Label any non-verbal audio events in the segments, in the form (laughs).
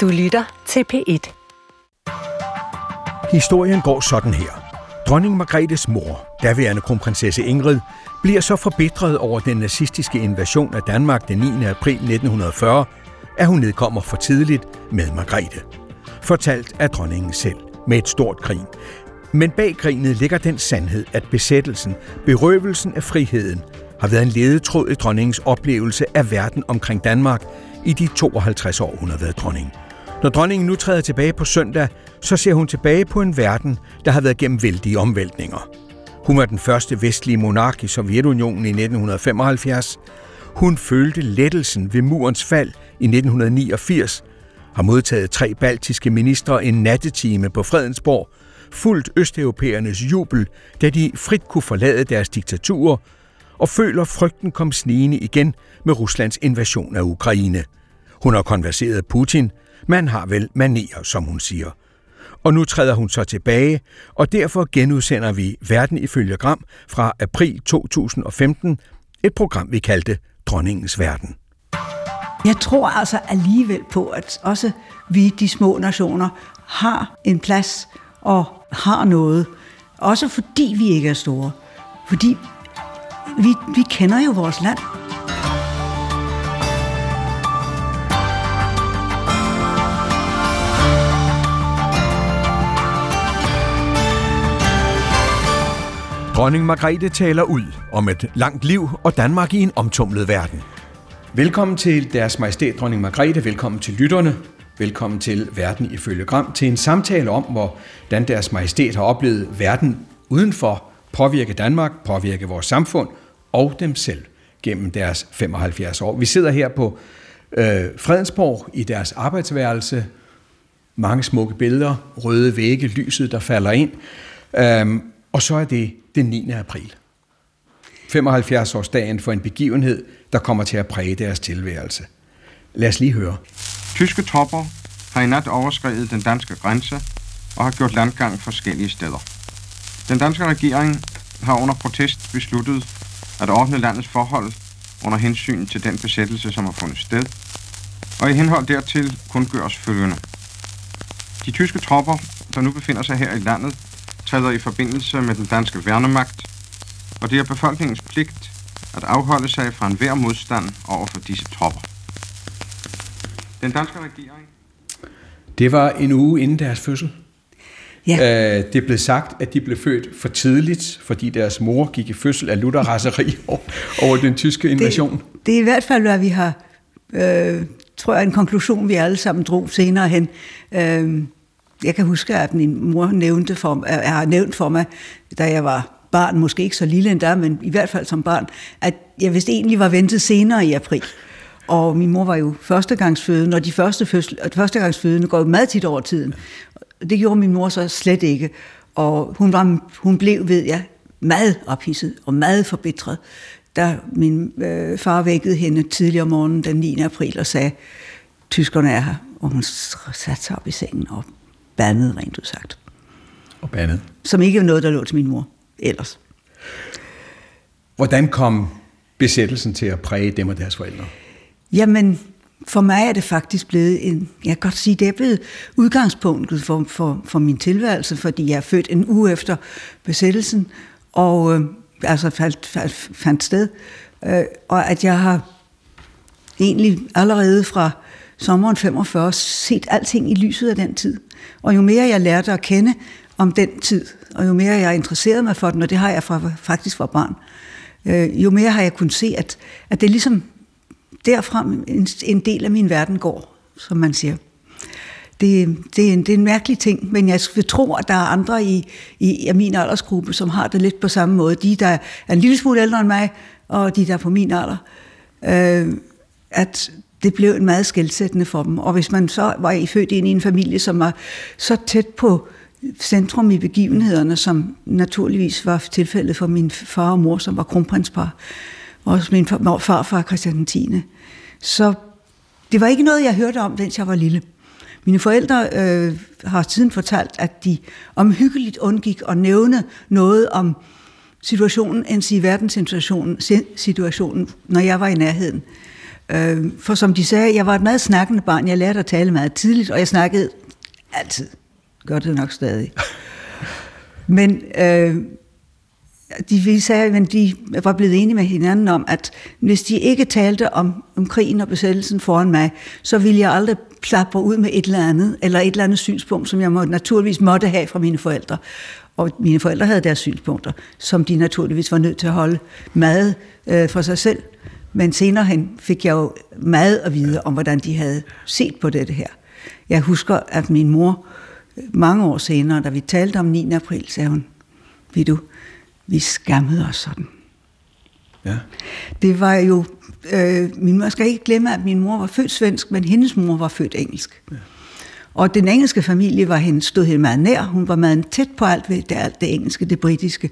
Du lytter til P1. Historien går sådan her. Dronning Margrethes mor, daværende kronprinsesse Ingrid, bliver så forbitret over den nazistiske invasion af Danmark den 9. april 1940, at hun nedkommer for tidligt med Margrethe. Fortalt af dronningen selv, med et stort grin. Men bag grinet ligger den sandhed, at besættelsen, berøvelsen af friheden, har været en ledetråd i dronningens oplevelse af verden omkring Danmark i de 52 år, hun har været dronning. Når dronningen nu træder tilbage på søndag, så ser hun tilbage på en verden, der har været gennem vældige omvæltninger. Hun var den første vestlige monark i Sovjetunionen i 1975. Hun følte lettelsen ved murens fald i 1989, har modtaget tre baltiske ministre en nattetime på Fredensborg, fuldt østeuropæernes jubel, da de frit kunne forlade deres diktaturer, og føler frygten kom snigende igen med Ruslands invasion af Ukraine. Hun har konverseret Putin, man har vel manerer, som hun siger. Og nu træder hun så tilbage, og derfor genudsender vi Verden ifølge Gram fra april 2015, et program, vi kaldte Dronningens Verden. Jeg tror altså alligevel på, at også vi, de små nationer, har en plads og har noget. Også fordi vi ikke er store. Fordi vi, vi kender jo vores land. Dronning Margrethe taler ud om et langt liv og Danmark i en omtumlet verden. Velkommen til deres majestæt dronning Margrethe, velkommen til lytterne, velkommen til Verden ifølge Gram, til en samtale om, hvordan deres majestæt har oplevet verden udenfor, påvirke Danmark, påvirke vores samfund og dem selv gennem deres 75 år. Vi sidder her på øh, Fredensborg i deres arbejdsværelse, mange smukke billeder, røde vægge, lyset, der falder ind. Øhm, og så er det den 9. april. 75-årsdagen for en begivenhed, der kommer til at præge deres tilværelse. Lad os lige høre. Tyske tropper har i nat overskrevet den danske grænse og har gjort landgang forskellige steder. Den danske regering har under protest besluttet at ordne landets forhold under hensyn til den besættelse, som har fundet sted, og i henhold dertil kun gøres følgende. De tyske tropper, der nu befinder sig her i landet, træder i forbindelse med den danske værnemagt, og det er befolkningens pligt at afholde sig fra enhver modstand over for disse tropper. Den danske regering... Det var en uge inden deres fødsel. Ja. Øh, det blev sagt, at de blev født for tidligt, fordi deres mor gik i fødsel af lutherraseri (laughs) over den tyske invasion. Det, det er i hvert fald, hvad vi har, øh, tror jeg, en konklusion, vi alle sammen drog senere hen. Øh, jeg kan huske, at min mor nævnte for, er, har nævnt for mig, da jeg var barn, måske ikke så lille endda, men i hvert fald som barn, at jeg vist egentlig var ventet senere i april. Og min mor var jo førstegangsfødende, og de første fødsel, førstegangsfødende går jo meget tit over tiden. Det gjorde min mor så slet ikke. Og hun, var, hun blev, ved jeg, meget ophidset og meget forbitret, da min øh, far vækkede hende tidligere om morgenen den 9. april og sagde, tyskerne er her. Og hun satte sig op i sengen og bandede rent udsagt. Og bandet. Som ikke var noget, der lå til min mor ellers. Hvordan kom besættelsen til at præge dem og deres forældre? Jamen, for mig er det faktisk blevet en, jeg kan godt sige, det er blevet udgangspunktet for, for, for min tilværelse, fordi jeg er født en uge efter besættelsen, og øh, altså faldt, faldt, fandt sted, øh, og at jeg har egentlig allerede fra sommeren 45 set alting i lyset af den tid. Og jo mere jeg lærte at kende om den tid, og jo mere jeg interesserede mig for den, og det har jeg fra, faktisk fra barn, øh, jo mere har jeg kunnet se, at, at det er ligesom derfra en, en del af min verden går, som man siger. Det, det, er en, det er en mærkelig ting, men jeg vil tro, at der er andre i, i, i min aldersgruppe, som har det lidt på samme måde. De, der er en lille smule ældre end mig, og de, der er på min alder. Øh, at det blev en meget skældsættende for dem. Og hvis man så var i født ind i en familie, som var så tæt på centrum i begivenhederne, som naturligvis var tilfældet for min far og mor, som var kronprinspar, og også min farfar Christian 10. Så det var ikke noget, jeg hørte om, mens jeg var lille. Mine forældre øh, har siden fortalt, at de omhyggeligt undgik at nævne noget om situationen, end sige verdenssituationen, situationen, når jeg var i nærheden. Øh, Øh, for som de sagde, jeg var et meget snakkende barn. Jeg lærte at tale meget tidligt, og jeg snakkede altid. Gør det nok stadig. (laughs) Men øh, de sagde, at de var blevet enige med hinanden om, at hvis de ikke talte om, om krigen og besættelsen foran mig, så ville jeg aldrig plapre ud med et eller andet, eller et eller andet synspunkt, som jeg må, naturligvis måtte have fra mine forældre. Og mine forældre havde deres synspunkter, som de naturligvis var nødt til at holde meget øh, for sig selv. Men senere hen fik jeg jo meget at vide om, hvordan de havde set på dette her. Jeg husker, at min mor mange år senere, da vi talte om 9. april, sagde hun, ved du, vi skammede os sådan. Ja. Det var jo, øh, min mor skal ikke glemme, at min mor var født svensk, men hendes mor var født engelsk. Ja. Og den engelske familie var hende, stod hende meget nær. Hun var meget tæt på alt ved det, alt det engelske, det britiske.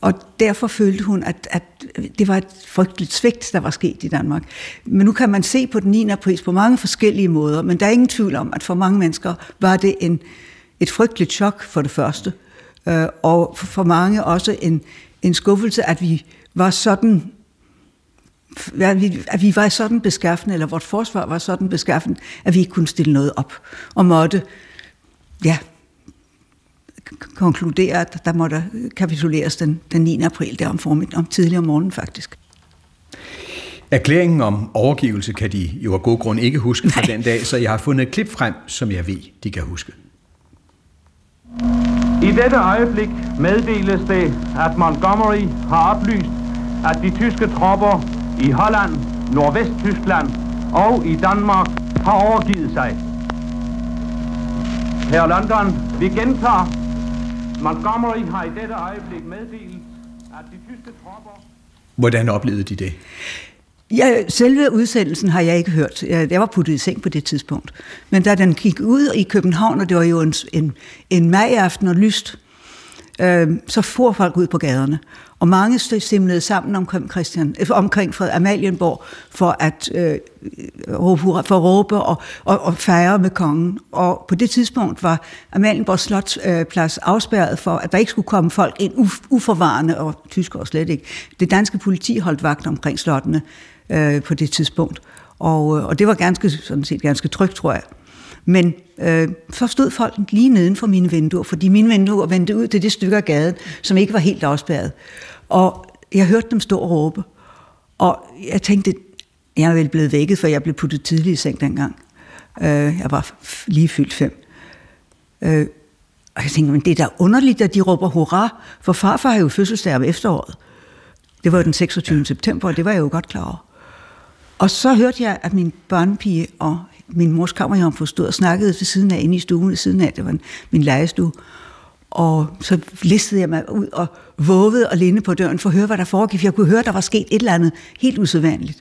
Og derfor følte hun, at, at det var et frygteligt svigt, der var sket i Danmark. Men nu kan man se på den 9. april på mange forskellige måder, men der er ingen tvivl om, at for mange mennesker var det en, et frygteligt chok for det første, øh, og for mange også en, en skuffelse, at vi var sådan at vi, at vi var sådan beskaffende, eller vort forsvar var sådan beskaffende, at vi ikke kunne stille noget op, og måtte, ja, konkludere, at der måtte kapituleres den, den 9. april, der om, formiddag, om tidlig om morgenen faktisk. Erklæringen om overgivelse kan de jo af god grund ikke huske fra den dag, så jeg har fundet et klip frem, som jeg ved, de kan huske. I dette øjeblik meddeles det, at Montgomery har oplyst, at de tyske tropper i Holland, Nordvest-Tyskland og i Danmark har overgivet sig. Her London, vi gentager. Montgomery har i dette øjeblik meddelt, at de tyske tropper... Hvordan oplevede de det? Ja, selve udsendelsen har jeg ikke hørt. Jeg var puttet i seng på det tidspunkt. Men da den gik ud i København, og det var jo en, en, en majaften og lyst, øh, så for folk ud på gaderne. Og mange simlede sammen omkring, Christian, øh, omkring Fred Amalienborg for at øh, for at råbe og, og, og fejre med kongen. Og på det tidspunkt var Amalienborg Slotsplads øh, afspærret for, at der ikke skulle komme folk ind uf, uforvarende, og tyskere slet ikke. Det danske politi holdt vagt omkring slottene øh, på det tidspunkt. Og, øh, og det var ganske, sådan set ganske trygt, tror jeg. Men øh, så stod folk lige neden for mine vinduer, fordi mine vinduer vendte ud til det stykke af gaden, som ikke var helt afspærret. Og jeg hørte dem stå og råbe. Og jeg tænkte, jeg er vel blevet vækket, for jeg blev puttet tidligt i seng dengang. Øh, jeg var lige fyldt fem. Øh, og jeg tænkte, men det er da underligt, at de råber hurra, for farfar har jo fødselsdag om efteråret. Det var den 26. Ja. september, og det var jeg jo godt klar over. Og så hørte jeg, at min børnepige og min mors kammerjomfru stod og snakkede ved siden af, inde i stuen ved siden af, det var min lejestue. Og så listede jeg mig ud og vågede og linde på døren for at høre, hvad der foregik. Jeg kunne høre, at der var sket et eller andet helt usædvanligt.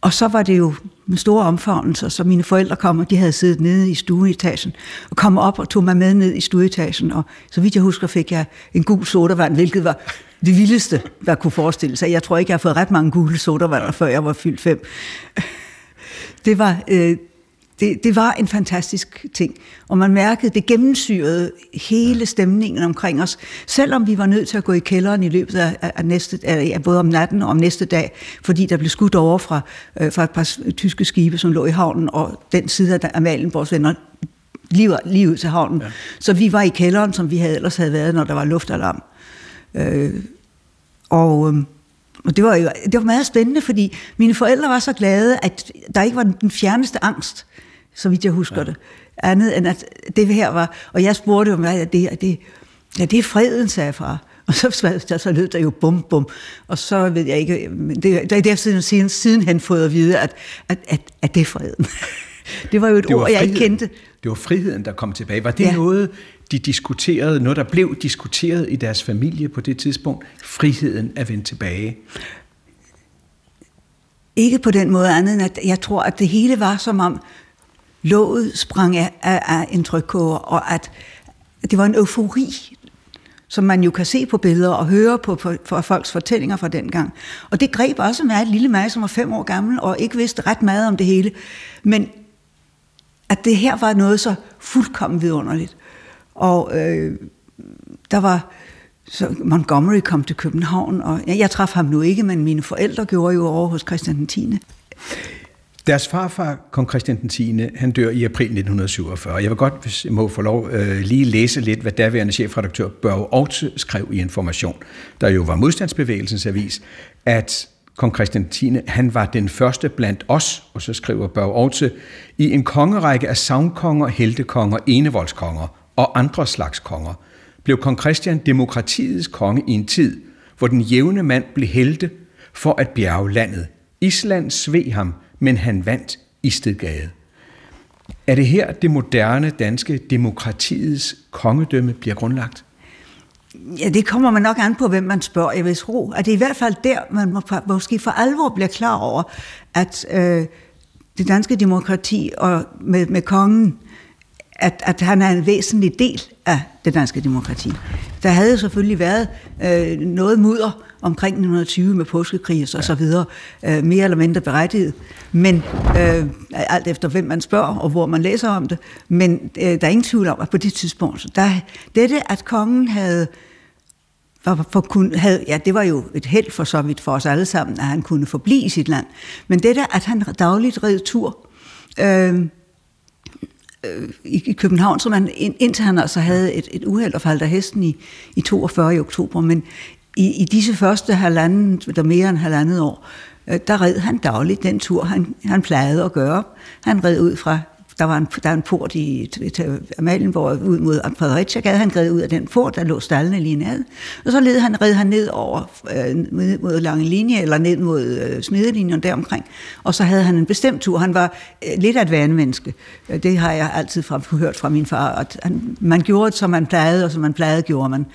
Og så var det jo med store omfavnelser, så mine forældre kom, og de havde siddet nede i stueetagen, og kom op og tog mig med ned i stueetagen, og så vidt jeg husker, fik jeg en gul sodavand, hvilket var det vildeste, der kunne forestille sig. Jeg tror ikke, jeg har fået ret mange gule sodavander, før jeg var fyldt fem. Det var, øh, det, det var en fantastisk ting. Og man mærkede, det gennemsyrede hele stemningen omkring os, selvom vi var nødt til at gå i kælderen i løbet af, af næste, af, både om natten og om næste dag, fordi der blev skudt over fra, øh, fra et par tyske skibe, som lå i havnen, og den side af Amalienborgs venner lige, lige ud til havnen. Ja. Så vi var i kælderen, som vi havde, ellers havde været, når der var luftalarm. Øh, og... Øh, og det var jo det var meget spændende, fordi mine forældre var så glade, at der ikke var den fjerneste angst, så vidt jeg husker ja. det. Andet end at det her var... Og jeg spurgte jo mig, at det, at det, ja, det er freden, sagde jeg far. (laughs) Og så, så, så lød der jo bum, bum. Og så ved jeg ikke... Men det, der er der siden, siden, sidenhen fået at vide, at, at, at, at det er freden. (laughs) det var jo et det ord, jeg ikke kendte. Det var friheden, der kom tilbage. Var det ja. noget, de diskuterede, noget der blev diskuteret i deres familie på det tidspunkt, friheden at vende tilbage? Ikke på den måde andet end, at jeg tror, at det hele var som om låget sprang af, af, af en trykkoger, og at det var en eufori, som man jo kan se på billeder og høre på, på, på folks fortællinger fra dengang. Og det greb også mig, et lille mig, som var fem år gammel, og ikke vidste ret meget om det hele. Men at det her var noget så fuldkommen vidunderligt. Og øh, der var, så Montgomery kom til København, og jeg, jeg traf ham nu ikke, men mine forældre gjorde jo over hos Christian 10. Deres farfar, kong Christian den 10., han dør i april 1947. Jeg vil godt, hvis jeg må få lov, øh, lige læse lidt, hvad daværende chefredaktør Børge Aarhus skrev i Information, der jo var modstandsbevægelsens avis, at kong Christian 10. han var den første blandt os, og så skriver Børge Aarhus, i en kongerække af savnkonger, heltekonger, enevoldskonger og andre slags konger, blev kong Christian demokratiets konge i en tid, hvor den jævne mand blev helte for at bjerge landet. Island sved ham, men han vandt i Stedgade. Er det her, det moderne danske demokratiets kongedømme bliver grundlagt? Ja, det kommer man nok an på, hvem man spørger. Jeg vil tro, at det er i hvert fald der, man måske for alvor bliver klar over, at øh, det danske demokrati og med, med kongen, at, at han er en væsentlig del af det danske demokrati. Der havde selvfølgelig været øh, noget mudder omkring 1920 med påskekrig og så, ja. så videre, øh, mere eller mindre berettiget, men øh, alt efter hvem man spørger og hvor man læser om det, men øh, der er ingen tvivl om, at på det tidspunkt, der, dette at kongen havde for, for kun, havde, ja, det var jo et held for så vidt for os alle sammen, at han kunne forblive i sit land. Men det der, at han dagligt red tur øh, øh, i København, så man, ind, indtil han altså havde et, et uheld og faldt af hesten i, i 42 i oktober, men i, i disse første halvanden, der mere end halvandet år, øh, der red han dagligt den tur, han, han plejede at gøre. Han red ud fra der var en, der er en port i til Amalienborg ud mod Fredericia Gade. Han gred ud af den port, der lå stallene lige ned. Og så led han, red han ned over øh, mod lange linje, eller ned mod øh, smedelinjen deromkring. Og så havde han en bestemt tur. Han var øh, lidt af et vanemenneske. Øh, det har jeg altid fra, hørt fra min far. At han, man gjorde det, som man plejede, og som man plejede, gjorde man.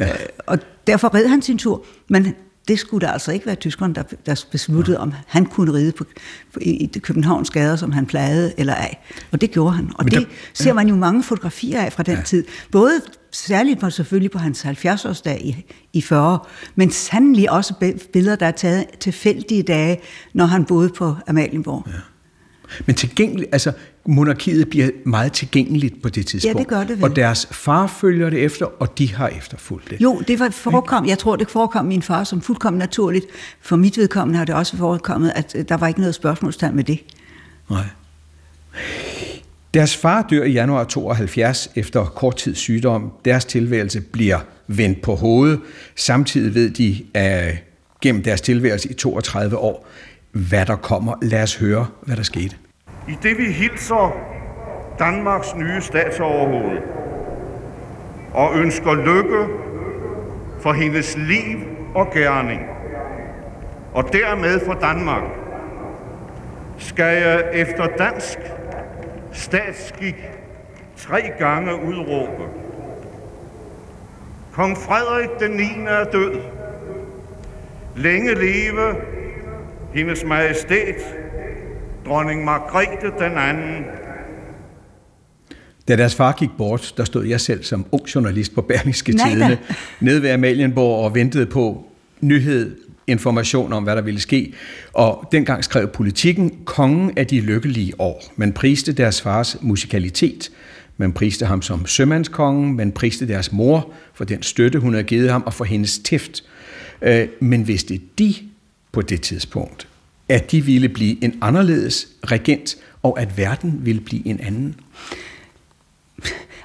Ja. Øh, og derfor red han sin tur. Men det skulle der altså ikke være tyskerne, der, der besluttede, om han kunne ride på, på, i, Københavns gader, som han plejede eller ej. Og det gjorde han. Og Men det der, ser man jo mange fotografier af fra den ja. tid. Både særligt på, selvfølgelig på hans 70-årsdag i, i 40, men sandelig også billeder, der er taget tilfældige dage, når han boede på Amalienborg. Ja. Men tilgængelig, altså monarkiet bliver meget tilgængeligt på det tidspunkt. Ja, det gør det vel. Og deres far følger det efter, og de har efterfulgt det. Jo, det var forekom, jeg tror, det forekom min far som fuldkommen naturligt. For mit vedkommende har det også forekommet, at øh, der var ikke noget spørgsmålstegn med det. Nej. Deres far dør i januar 72 efter kort tid sygdom. Deres tilværelse bliver vendt på hovedet. Samtidig ved de, at gennem deres tilværelse i 32 år, hvad der kommer. Lad os høre, hvad der skete. I det vi hilser Danmarks nye statsoverhoved og ønsker lykke for hendes liv og gerning, og dermed for Danmark, skal jeg efter dansk statsskik tre gange udråbe. Kong Frederik den 9. er død. Længe leve hendes majestæt, dronning Margrethe den anden. Da deres far gik bort, der stod jeg selv som ung journalist på Berlingske Tidene nede ved Amalienborg og ventede på nyhed, information om, hvad der ville ske. Og dengang skrev politikken, kongen af de lykkelige år. Man priste deres fars musikalitet, man priste ham som sømandskongen, man priste deres mor for den støtte, hun havde givet ham, og for hendes tæft. Øh, men vidste de på det tidspunkt, at de ville blive en anderledes regent, og at verden ville blive en anden?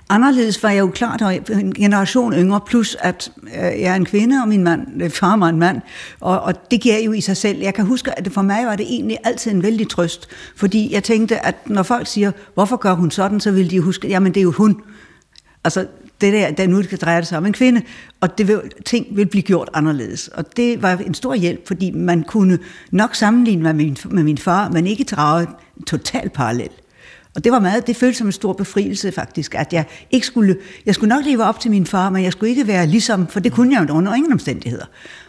Anderledes var jeg jo klart en generation yngre, plus at øh, jeg er en kvinde, og min mand, øh, far var en mand, og, og det giver jo i sig selv. Jeg kan huske, at det for mig var det egentlig altid en vældig trøst, fordi jeg tænkte, at når folk siger, hvorfor gør hun sådan, så vil de huske, jamen det er jo hun. Altså, det der, der nu drejer dreje sig om en kvinde, og det vil, ting vil blive gjort anderledes. Og det var en stor hjælp, fordi man kunne nok sammenligne med min, med min far, men ikke drage total parallel. Og det var meget, det føltes som en stor befrielse faktisk, at jeg ikke skulle, jeg skulle nok leve op til min far, men jeg skulle ikke være ligesom, for det kunne jeg jo under ingen omstændigheder.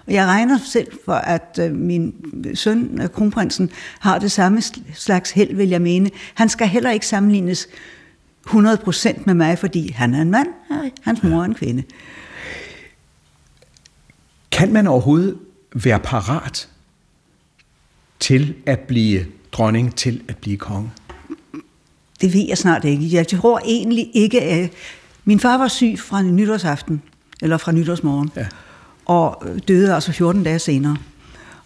Og jeg regner selv for, at øh, min søn, øh, kronprinsen, har det samme slags held, vil jeg mene. Han skal heller ikke sammenlignes 100% med mig, fordi han er en mand, og hans mor er en kvinde. Kan man overhovedet være parat til at blive dronning, til at blive konge? Det ved jeg snart ikke. Jeg tror egentlig ikke, at... Min far var syg fra nytårsaften, eller fra nytårsmorgen, ja. og døde altså 14 dage senere.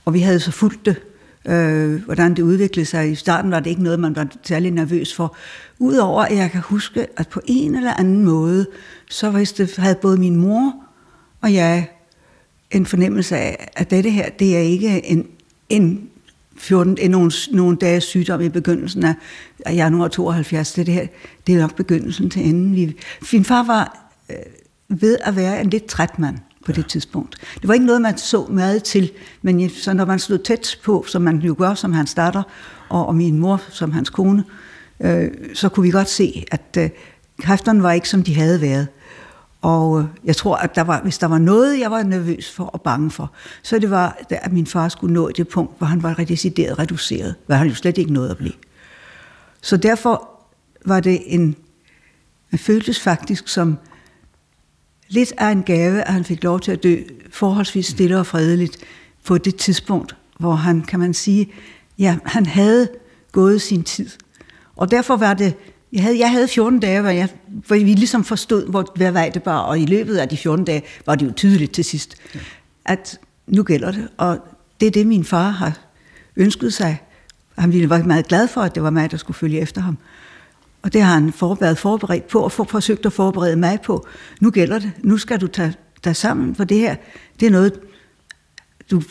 Og vi havde så fulgt det øh, hvordan det udviklede sig. I starten var det ikke noget, man var særlig nervøs for. Udover at jeg kan huske, at på en eller anden måde, så hvis det, havde både min mor og jeg en fornemmelse af, at dette her, det er ikke en, en 14, en, nogle, nogle dages sygdom i begyndelsen af, af januar 72. Det, det her, det er nok begyndelsen til enden. Vi, min far var øh, ved at være en lidt træt mand på det tidspunkt. Det var ikke noget, man så meget til, men så når man stod tæt på, som man jo gør, som han starter, og, og min mor som hans kone, øh, så kunne vi godt se, at øh, kræfterne var ikke, som de havde været. Og øh, jeg tror, at der var, hvis der var noget, jeg var nervøs for og bange for, så det var, at min far skulle nå det punkt, hvor han var decideret reduceret, hvad han jo slet ikke nåede at blive. Så derfor var det en, en føltes faktisk som lidt af en gave, at han fik lov til at dø forholdsvis stille og fredeligt på det tidspunkt, hvor han, kan man sige, ja, han havde gået sin tid. Og derfor var det, jeg havde, jeg havde 14 dage, hvor, jeg, hvor vi ligesom forstod, hvor, hvad vej det var, og i løbet af de 14 dage var det jo tydeligt til sidst, at nu gælder det, og det er det, min far har ønsket sig. Han ville være meget glad for, at det var mig, der skulle følge efter ham. Og det har han været forberedt på, og for, forsøgt at forberede mig på. Nu gælder det. Nu skal du tage dig sammen, for det her, det er noget, du,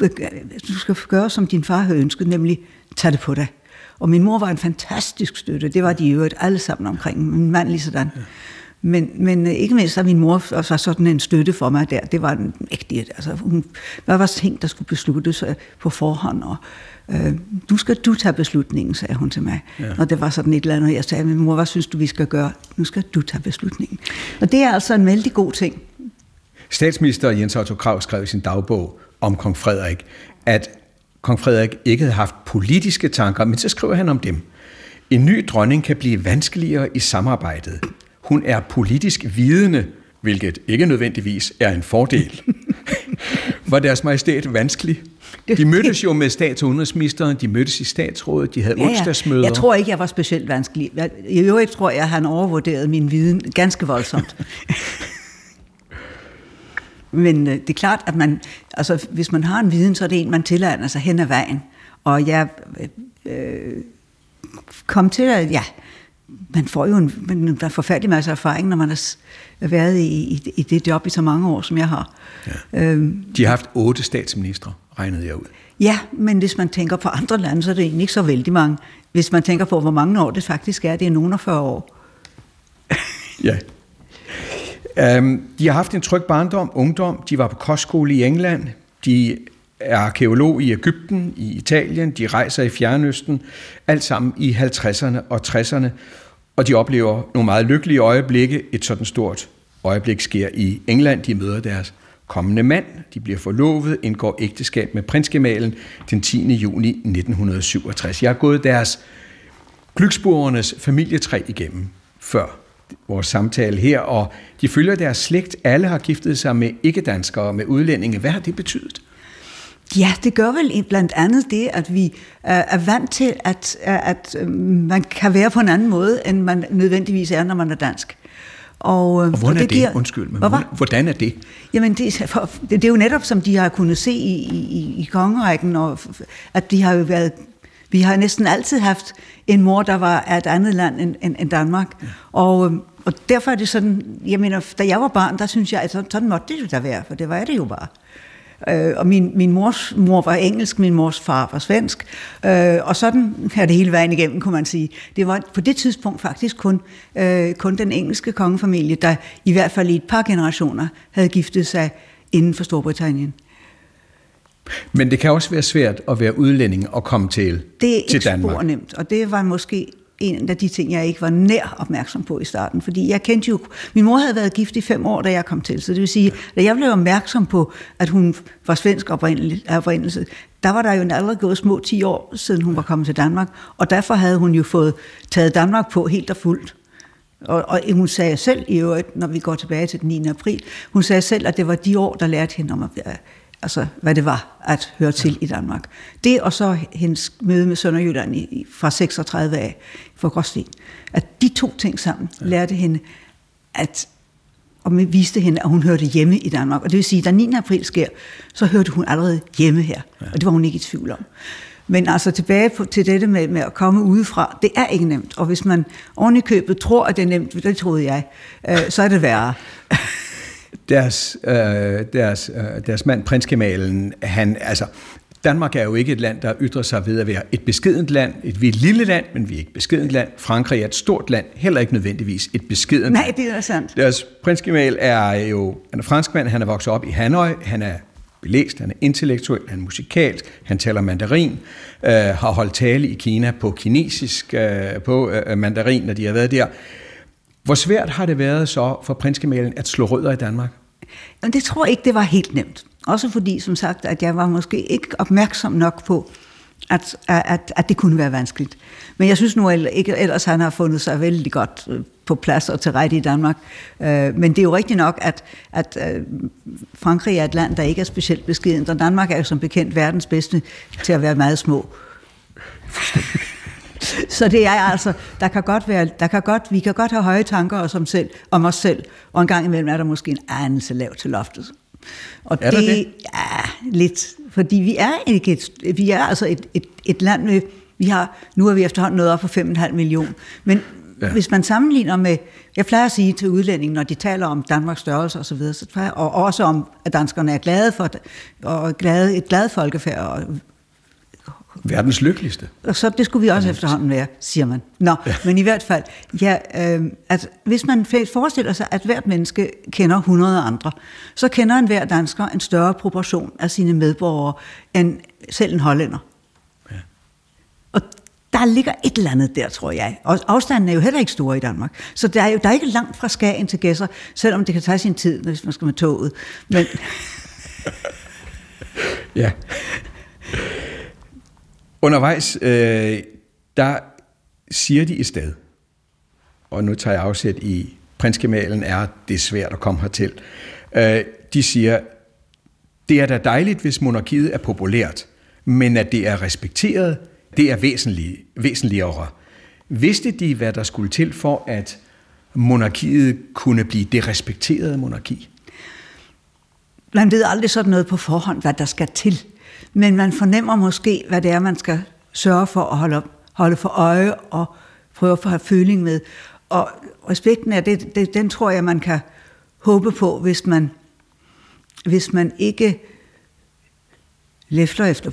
du skal gøre, som din far havde ønsket, nemlig tage det på dig. Og min mor var en fantastisk støtte. Det var de i øvrigt alle sammen omkring. Min mand lige sådan. Ja. Men, men øh, ikke mindst, at min mor var sådan en støtte for mig der. Det var en ægte, altså hun, der var ting, der skulle besluttes øh, på forhånd, og øh, du skal du tage beslutningen, sagde hun til mig. Ja. Og det var sådan et eller andet, jeg sagde, min mor, hvad synes du, vi skal gøre? Nu skal du tage beslutningen. Og det er altså en vældig god ting. Statsminister Jens Otto Krav skrev i sin dagbog om kong Frederik, at kong Frederik ikke havde haft politiske tanker, men så skriver han om dem. En ny dronning kan blive vanskeligere i samarbejdet. Hun er politisk vidende, hvilket ikke nødvendigvis er en fordel. (laughs) Var deres majestæt vanskelig? De mødtes jo med stats- og udenrigsministeren, de mødtes i statsrådet, de havde ja, ja. onsdagsmøder. Jeg tror ikke, jeg var specielt vanskelig. I øvrigt tror jeg, at han overvurderede min viden ganske voldsomt. (laughs) Men øh, det er klart, at man, altså, hvis man har en viden, så er det en, man tillader sig hen ad vejen. Og jeg øh, kom til at, ja, man får jo en, en forfærdelig masse erfaring, når man har været i, i, i det job i så mange år, som jeg har. Ja. Øhm, De har haft otte statsministre, regnede jeg ud. Ja, men hvis man tænker på andre lande, så er det egentlig ikke så vældig mange. Hvis man tænker på, hvor mange år det faktisk er, det er nogen af 40 år. (laughs) ja. Um, de har haft en tryg barndom, ungdom. De var på kostskole i England. De er arkeolog i Ægypten, i Italien. De rejser i Fjernøsten. Alt sammen i 50'erne og 60'erne. Og de oplever nogle meget lykkelige øjeblikke. Et sådan stort øjeblik sker i England. De møder deres kommende mand. De bliver forlovet, indgår ægteskab med prinsgemalen den 10. juni 1967. Jeg har gået deres Glücksburgernes familietræ igennem før vores samtale her, og de følger deres slægt. Alle har giftet sig med ikke-danskere, med udlændinge. Hvad har det betydet? Ja, det gør vel blandt andet det, at vi er vant til, at, at øhm, man kan være på en anden måde, end man nødvendigvis er, når man er dansk. Og, og hvordan og det er det? Giver, Undskyld, men hvordan, hvordan er det? Jamen, det, for, det, det er jo netop, som de har kunnet se i, i, i kongerækken, og at de har jo været vi har næsten altid haft en mor, der var af et andet land end, end, end Danmark. Ja. Og, og derfor er det sådan, jeg mener, da jeg var barn, der synes jeg, at sådan måtte det jo da være, for det var det jo bare. Øh, og min, min mors mor var engelsk, min mors far var svensk, øh, og sådan er det hele vejen igennem, kunne man sige. Det var på det tidspunkt faktisk kun, øh, kun den engelske kongefamilie, der i hvert fald i et par generationer havde giftet sig inden for Storbritannien. Men det kan også være svært at være udlænding og komme til, det er til Danmark. Det er nemt, og det var måske en af de ting, jeg ikke var nær opmærksom på i starten. Fordi jeg kendte jo... Min mor havde været gift i fem år, da jeg kom til. Så det vil sige, da jeg blev opmærksom på, at hun var svensk oprindelse, der var der jo allerede gået små 10 år, siden hun var kommet til Danmark. Og derfor havde hun jo fået taget Danmark på helt og fuldt. Og, og hun sagde selv i øvrigt, når vi går tilbage til den 9. april, hun sagde selv, at det var de år, der lærte hende om at altså hvad det var at høre til i Danmark. Det og så hendes møde med Sønderjylland i, fra 36 af for Gråsten, at de to ting sammen ja. lærte hende at og viste hende, at hun hørte hjemme i Danmark. Og det vil sige, at da 9. april sker, så hørte hun allerede hjemme her. Ja. Og det var hun ikke i tvivl om. Men altså tilbage på, til dette med, med at komme udefra, det er ikke nemt. Og hvis man oven i købet tror, at det er nemt, det troede jeg, øh, så er det værre. Deres, øh, deres, øh, deres mand, prinskemalen, han, altså, Danmark er jo ikke et land, der ytrer sig ved at være et beskedent land. Et, vi er et lille land, men vi er ikke et beskedent land. Frankrig er et stort land, heller ikke nødvendigvis et beskedent Nej, det er sandt. Deres prinsgemal er jo han er franskmand, han er vokset op i Hanoi, han er belæst, han er intellektuel, han er musikalsk, han taler mandarin, øh, har holdt tale i Kina på kinesisk, øh, på øh, mandarin, når de har været der. Hvor svært har det været så for prinsgemalen at slå rødder i Danmark? Jamen, det tror jeg ikke, det var helt nemt. Også fordi, som sagt, at jeg var måske ikke opmærksom nok på, at, at, at det kunne være vanskeligt. Men jeg synes nu ikke, ellers han har fundet sig vældig godt øh, på plads og til rette i Danmark. Øh, men det er jo rigtigt nok, at, at øh, Frankrig er et land, der ikke er specielt beskeden, og Danmark er jo som bekendt verdens bedste til at være meget små. (laughs) Så det er altså, der kan godt være, der kan godt, vi kan godt have høje tanker om, os selv, om os selv, og en gang imellem er der måske en anelse lav til loftet. Og er det, det? er lidt, fordi vi er ikke et, vi er altså et, et, et land med, vi har, nu er vi efterhånden nået op på 5,5 millioner, men ja. hvis man sammenligner med, jeg plejer at sige til udlændinge, når de taler om Danmarks størrelse og så videre, så plejer, og også om, at danskerne er glade for, og glade, et glad folkefærd, og Verdens lykkeligste. Og så det skulle vi også efterhånden være, siger man. Nå, ja. men i hvert fald, ja, øh, at hvis man forestiller sig, at hvert menneske kender 100 andre, så kender en hver dansker en større proportion af sine medborgere end selv en hollænder. Ja. Og der ligger et eller andet der, tror jeg. Og afstanden er jo heller ikke stor i Danmark. Så der er jo der er ikke langt fra Skagen til Gæsser, selvom det kan tage sin tid, hvis man skal med toget. Men... ja. (laughs) Undervejs, øh, der siger de i sted, og nu tager jeg afsæt i prinsgemalen er, det er svært at komme hertil. Øh, de siger, det er da dejligt, hvis monarkiet er populært, men at det er respekteret, det er væsentligt, væsentligere. Vidste de, hvad der skulle til for, at monarkiet kunne blive det respekterede monarki? Man ved aldrig sådan noget på forhånd, hvad der skal til men man fornemmer måske, hvad det er, man skal sørge for at holde, holde for øje og prøve at have føling med. Og respekten er det, det, den tror jeg, man kan håbe på, hvis man, hvis man ikke læfter efter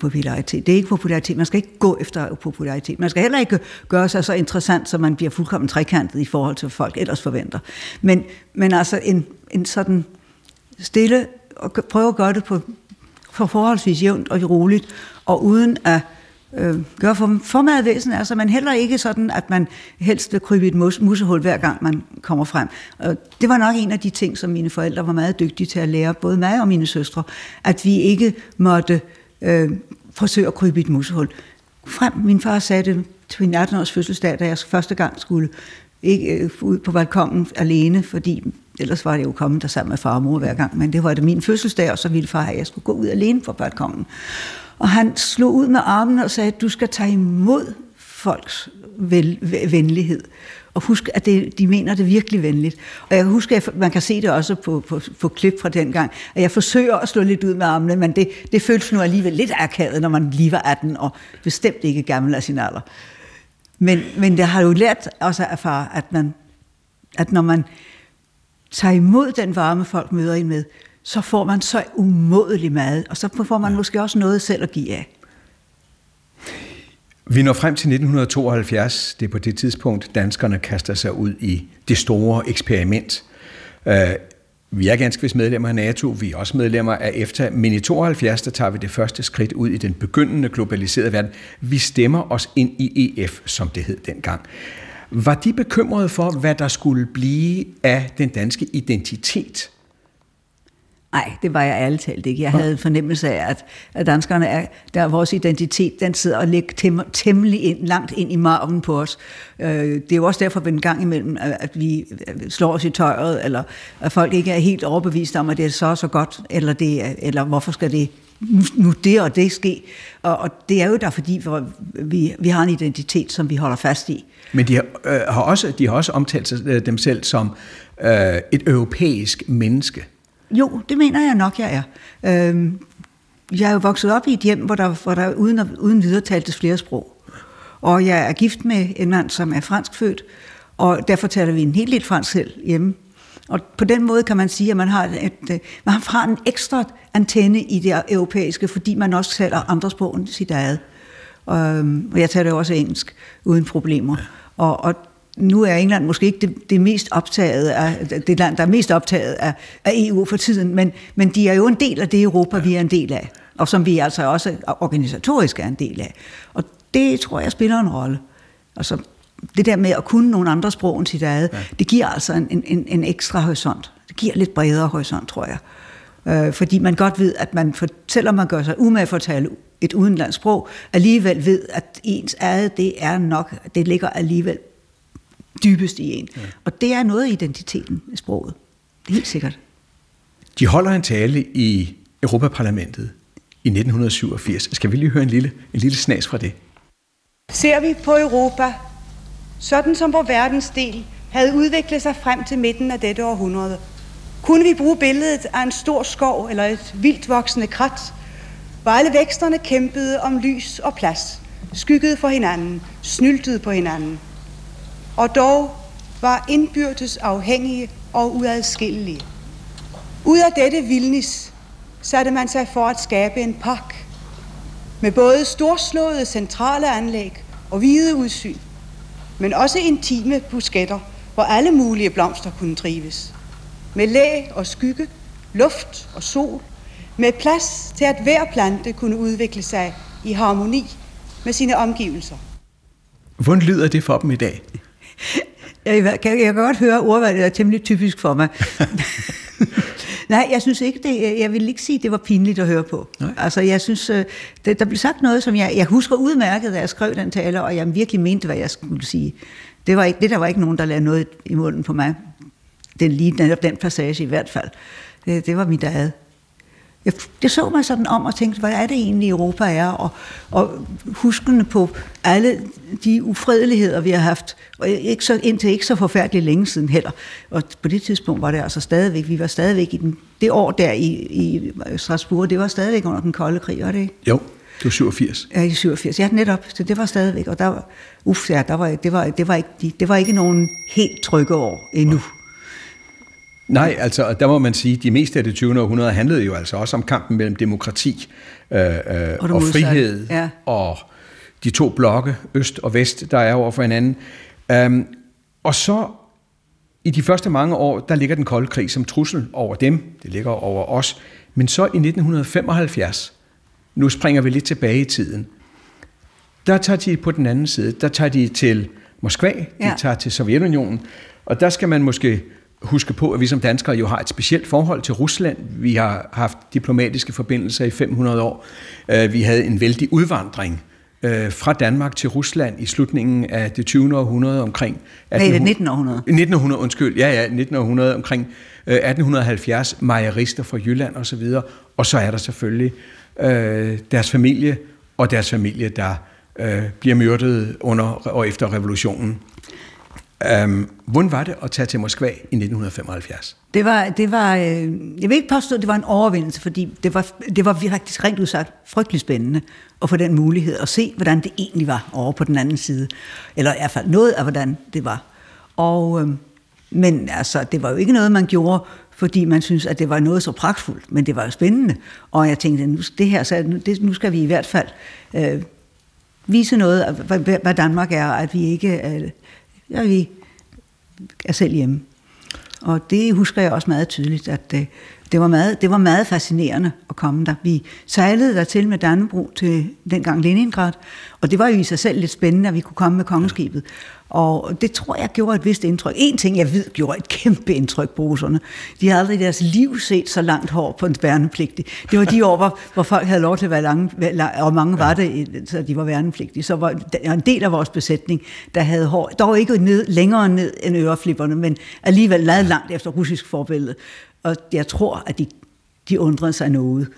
popularitet. Det er ikke popularitet. Man skal ikke gå efter popularitet. Man skal heller ikke gøre sig så interessant, så man bliver fuldkommen trekantet i forhold til, hvad folk ellers forventer. Men, men altså en, en sådan stille, og prøve at gøre det på for forholdsvis jævnt og roligt, og uden at øh, gøre for, for meget væsen, altså man heller ikke sådan, at man helst vil krybe i et mus, musehul hver gang man kommer frem. Og det var nok en af de ting, som mine forældre var meget dygtige til at lære, både mig og mine søstre, at vi ikke måtte øh, forsøge at krybe i et musehul. Frem, min far sagde det til min 18-års fødselsdag, da jeg første gang skulle ikke øh, ud på balkongen alene, fordi ellers var det jo kommet der sammen med far og mor hver gang, men det var det min fødselsdag, og så ville far have, at jeg skulle gå ud alene på balkongen. Og han slog ud med armen og sagde, at du skal tage imod folks vel, venlighed. Og husk, at det, de mener det virkelig venligt. Og jeg husker, at man kan se det også på, på, på klip fra den gang, at jeg forsøger at slå lidt ud med armene, men det, det føles nu alligevel lidt akavet, når man lige var 18 og bestemt ikke gammel af sin alder. Men, men det har jo lært også at erfare, at, man, at når man tager imod den varme, folk møder en med, så får man så umådelig mad, og så får man ja. måske også noget selv at give af. Vi når frem til 1972. Det er på det tidspunkt, danskerne kaster sig ud i det store eksperiment. Øh, vi er ganske vist medlemmer af NATO, vi er også medlemmer af EFTA, men i 72 der tager vi det første skridt ud i den begyndende globaliserede verden. Vi stemmer os ind i EF, som det hed dengang. Var de bekymrede for, hvad der skulle blive af den danske identitet? Nej, det var jeg ærligt talt ikke. Jeg havde en fornemmelse af, at, at danskerne er, der er vores identitet, den sidder og ligger tem, temmelig ind, langt ind i marven på os. Øh, det er jo også derfor, at en gang imellem, at vi slår os i tøjet, eller at folk ikke er helt overbevist om, at det er så så godt, eller, det, eller hvorfor skal det nu det og det ske. Og, og det er jo der, fordi vi, vi har en identitet, som vi holder fast i. Men de har, øh, har, også, de har også omtalt sig, øh, dem selv som øh, et europæisk menneske. Jo, det mener jeg nok, jeg er. Øhm, jeg er jo vokset op i et hjem, hvor der, hvor der uden, uden videre taltes flere sprog. Og jeg er gift med en mand, som er fransk født, og derfor taler vi en helt lidt fransk selv hjemme. Og på den måde kan man sige, at man har, et, øh, man har en ekstra antenne i det europæiske, fordi man også taler andre sprog end sit eget. Øhm, og jeg taler jo også engelsk uden problemer. Og, og nu er England måske ikke det, det mest optaget af, det land, der er mest optaget af, af EU for tiden, men, men de er jo en del af det Europa, vi er en del af, og som vi altså også organisatorisk er en del af. Og det tror jeg spiller en rolle. Altså, det der med at kunne nogle andre sprog end sit eget, ja. det giver altså en, en, en ekstra horisont. Det giver lidt bredere horisont, tror jeg. Øh, fordi man godt ved, at man, for, selvom man gør sig umage for at tale et udenlandsk sprog, alligevel ved, at ens eget, det er nok, det ligger alligevel dybest i en. Ja. Og det er noget af identiteten i sproget. Det er helt sikkert. De holder en tale i Europaparlamentet i 1987. Skal vi lige høre en lille, en lille snas fra det? Ser vi på Europa, sådan som vores verdensdel havde udviklet sig frem til midten af dette århundrede, kunne vi bruge billedet af en stor skov eller et vildt voksende krat, hvor alle væksterne kæmpede om lys og plads, skyggede for hinanden, snyltede på hinanden, og dog var indbyrdes afhængige og uadskillelige. Ud af dette vildnis satte man sig for at skabe en park med både storslåede centrale anlæg og hvide udsyn, men også intime busketter, hvor alle mulige blomster kunne trives. Med læ og skygge, luft og sol, med plads til at hver plante kunne udvikle sig i harmoni med sine omgivelser. Hvordan lyder det for dem i dag? (laughs) Jeg kan, jeg kan godt høre, at ordvalget er temmelig typisk for mig. (laughs) Nej, jeg synes ikke det. Jeg vil ikke sige, at det var pinligt at høre på. Nej. Altså, jeg synes, øh, det, der blev sagt noget, som jeg, jeg husker udmærket, da jeg skrev den tale, og jeg virkelig mente, hvad jeg skulle sige. Det, var ikke, det der var ikke nogen, der lagde noget i munden på mig. Den lige netop den passage i hvert fald. Det, det var mit eget jeg, det så mig sådan om og tænkte, hvad er det egentlig Europa er, og, og huskende på alle de ufredeligheder, vi har haft, og ikke så, indtil ikke så forfærdeligt længe siden heller. Og på det tidspunkt var det altså stadigvæk, vi var stadigvæk i den, det år der i, i Strasbourg, det var stadigvæk under den kolde krig, var det ikke? Jo, det var 87. Ja, i 87. Ja, netop. Så det var stadigvæk, og der uff, ja, der var, det, var, det, var ikke, det var ikke nogen helt trygge år endnu. Ja. Nej, altså der må man sige, at de meste af det 20. århundrede handlede jo altså også om kampen mellem demokrati øh, øh, og, og frihed ja. og de to blokke, øst og vest, der er over for hinanden. Um, og så i de første mange år, der ligger den kolde krig som trussel over dem, det ligger over os. Men så i 1975, nu springer vi lidt tilbage i tiden, der tager de på den anden side, der tager de til Moskva, de ja. tager til Sovjetunionen, og der skal man måske huske på, at vi som danskere jo har et specielt forhold til Rusland. Vi har haft diplomatiske forbindelser i 500 år. Øh, vi havde en vældig udvandring øh, fra Danmark til Rusland i slutningen af det 20. århundrede omkring... 1800, Nej, det 1900. 1900, undskyld. Ja, ja, 1900 omkring 1870. Øh, Majerister fra Jylland og så videre. Og så er der selvfølgelig øh, deres familie og deres familie, der øh, bliver myrdet under og efter revolutionen. Um, hvordan var det at tage til Moskva i 1975? Det var, det var øh, jeg vil ikke påstå, at det var en overvindelse, fordi det var, det var faktisk rent udsagt frygtelig spændende at få den mulighed at se, hvordan det egentlig var over på den anden side. Eller i hvert fald noget af, hvordan det var. Og, øh, men altså, det var jo ikke noget, man gjorde, fordi man synes, at det var noget så pragtfuldt, men det var jo spændende. Og jeg tænkte, nu, det her, så nu, det, nu skal vi i hvert fald øh, vise noget af, hvad, hvad Danmark er, at vi ikke... Øh, ja, vi er selv hjemme. Og det husker jeg også meget tydeligt, at det, øh, det, var, meget, det var meget fascinerende at komme der. Vi sejlede der til med Dannebro til dengang Leningrad, og det var jo i sig selv lidt spændende, at vi kunne komme med kongeskibet. Og det tror jeg gjorde et vist indtryk. En ting, jeg ved, gjorde et kæmpe indtryk på russerne. De havde aldrig i deres liv set så langt hår på en værnepligtig. Det var de år, hvor, hvor folk havde lov til at være lange, og mange var det, så de var værnepligtige. Så var en del af vores besætning, der havde hår, dog ikke ned, længere ned end øreflipperne, men alligevel lavet langt efter russisk forbillede. Og jeg tror, at de, de undrede sig noget.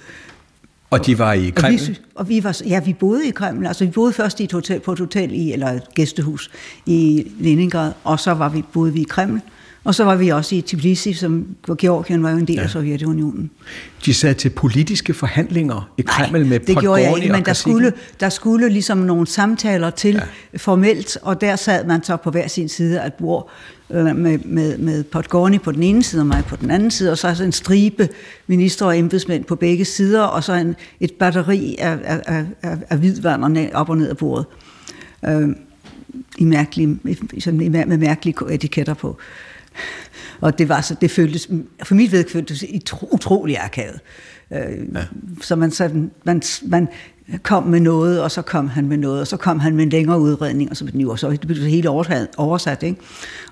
Og de var i Kreml? Og vi, og vi var, ja, vi boede i Kreml. Altså, vi boede først i et hotel, på et hotel, i, eller et gæstehus i Leningrad, og så var vi, boede vi i Kreml, Og så var vi også i Tbilisi, som, hvor Georgien var jo en del ja. af Sovjetunionen. De sad til politiske forhandlinger i Kreml Nej, med det gjorde jeg ikke, men der skulle, der skulle ligesom nogle samtaler til ja. formelt, og der sad man så på hver sin side af et bord øh, med, med, med Podgorny på den ene side og mig på den anden side, og så en stribe minister og embedsmænd på begge sider, og så en, et batteri af, af, af, af hvidvanderne op og ned af bordet. Øh, i mærkelige, sådan, med mærkelige etiketter på. Og det var så, det føltes, for mit vedkommende, utrolig akavet. Øh, ja. Så man, så man, man kom med noget, og så kom han med noget, og så kom han med en længere udredning, og så blev det, så det blev helt oversat, oversat ikke?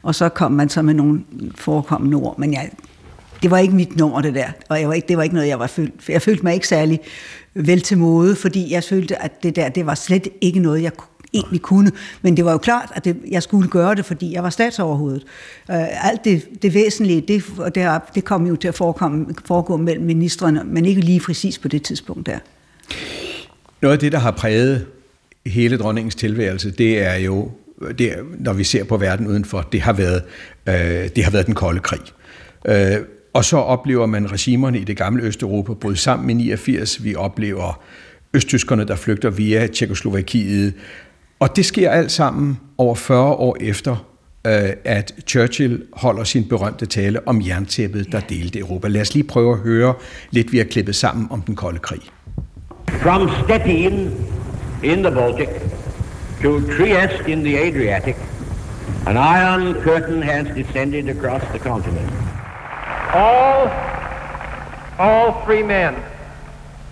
og så kom man så med nogle forekommende ord, men jeg, det var ikke mit nummer, det der, og jeg var ikke, det var ikke noget, jeg var følt, jeg følte mig ikke særlig vel til mode, fordi jeg følte, at det der, det var slet ikke noget, jeg egentlig kunne. Men det var jo klart, at det, jeg skulle gøre det, fordi jeg var statsoverhovedet. Øh, alt det, det væsentlige, det, det, det kom jo til at forekomme, foregå mellem ministerne, men ikke lige præcis på det tidspunkt der. Noget af det, der har præget hele dronningens tilværelse, det er jo, det når vi ser på verden udenfor, det har været, øh, det har været den kolde krig. Øh, og så oplever man regimerne i det gamle Østeuropa bryde sammen i 89. Vi oplever østtyskerne, der flygter via Tjekoslovakiet. Og det sker alt sammen over 40 år efter, øh, at Churchill holder sin berømte tale om jerntæppet, der delte Europa. Lad os lige prøve at høre lidt, vi har klippet sammen om den kolde krig. From Stettin in the Baltic to Trieste in the Adriatic, an iron curtain has descended across the continent. All, all free men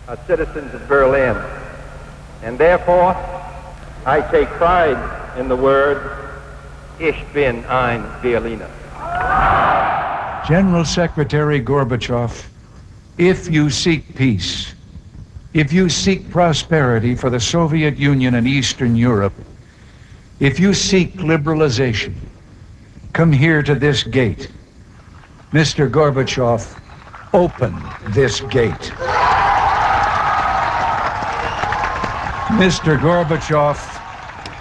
are citizens of Berlin, and therefore I take pride in the word, Ich bin ein. General Secretary Gorbachev, if you seek peace, if you seek prosperity for the Soviet Union and Eastern Europe, if you seek liberalization, come here to this gate. Mr. Gorbachev, open this gate. Mr. Gorbachev,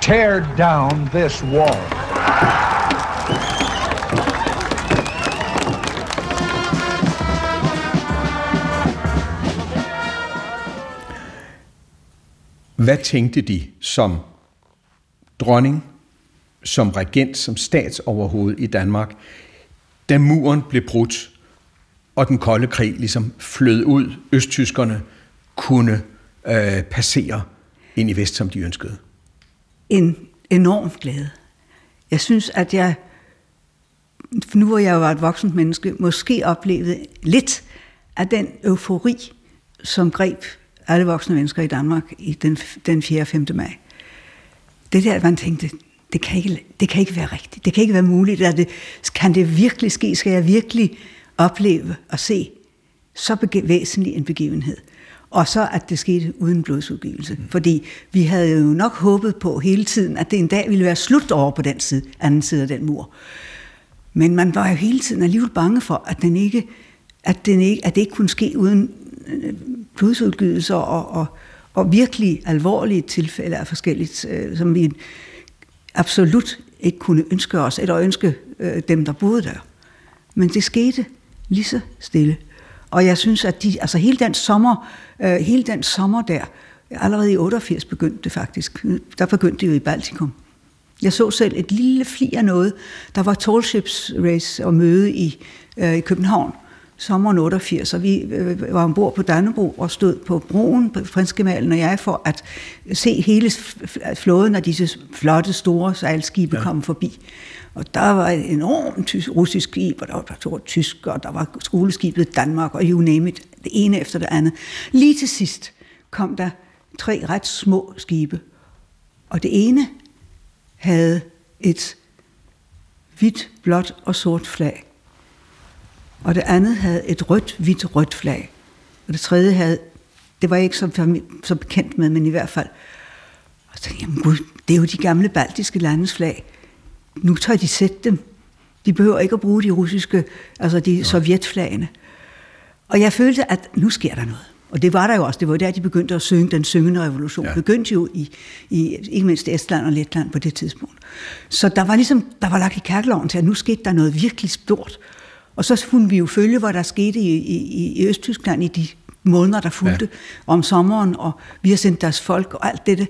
tear down this wall. Hvad tænkte de som dronning, som regent, som statsoverhoved i Danmark, da muren blev brudt, og den kolde krig ligesom flød ud, østtyskerne kunne øh, passere ind i vest, som de ønskede? En enorm glæde. Jeg synes, at jeg, nu hvor jeg var et voksent menneske, måske oplevede lidt af den eufori, som greb alle voksne mennesker i Danmark i den, den 4. og 5. maj. Det der, man tænkte, det kan, ikke, det kan ikke være rigtigt. Det kan ikke være muligt. Er det, kan det virkelig ske? Skal jeg virkelig opleve og se så væsentlig en begivenhed? Og så at det skete uden blodsudgivelse. Mm. Fordi vi havde jo nok håbet på hele tiden, at det en dag ville være slut over på den side, anden side af den mur. Men man var jo hele tiden alligevel bange for, at, den ikke, at, den ikke, at det ikke kunne ske uden øh, blodsudgivelser og, og, og virkelig alvorlige tilfælde af forskelligt, øh, som vi absolut ikke kunne ønske os, eller ønske øh, dem, der boede der. Men det skete lige så stille. Og jeg synes, at de, altså hele den sommer, øh, hele den sommer der, allerede i 88 begyndte det faktisk. Der begyndte det jo i Baltikum. Jeg så selv et lille fli af noget. Der var tallships race og møde i, øh, i København sommeren 88, og vi øh, var ombord på Dannebro og stod på broen på Prinsgemalen og jeg for at se hele flåden af disse flotte, store sejlskibe ja. komme forbi. Og der var et enormt tysk, russisk skib, og der var, der var tysk, og der var skoleskibet Danmark, og you name it, det ene efter det andet. Lige til sidst kom der tre ret små skibe, og det ene havde et hvidt, blåt og sort flag. Og det andet havde et rødt, hvidt, rødt flag. Og det tredje havde, det var jeg ikke så, så bekendt med, men i hvert fald. Og så tænkte jeg, gud, det er jo de gamle baltiske landes flag nu tør de sætte dem. De behøver ikke at bruge de russiske, altså de ja. sovjetflagene. Og jeg følte, at nu sker der noget. Og det var der jo også. Det var der, de begyndte at synge den syngende revolution. Ja. begyndte jo i, i, ikke mindst Estland og Letland på det tidspunkt. Så der var ligesom, der var lagt i kærkeloven til, at nu skete der noget virkelig stort. Og så kunne vi jo følge, hvad der skete i, i, i Østtyskland i de måneder, der fulgte ja. om sommeren, og vi har sendt deres folk og alt dette.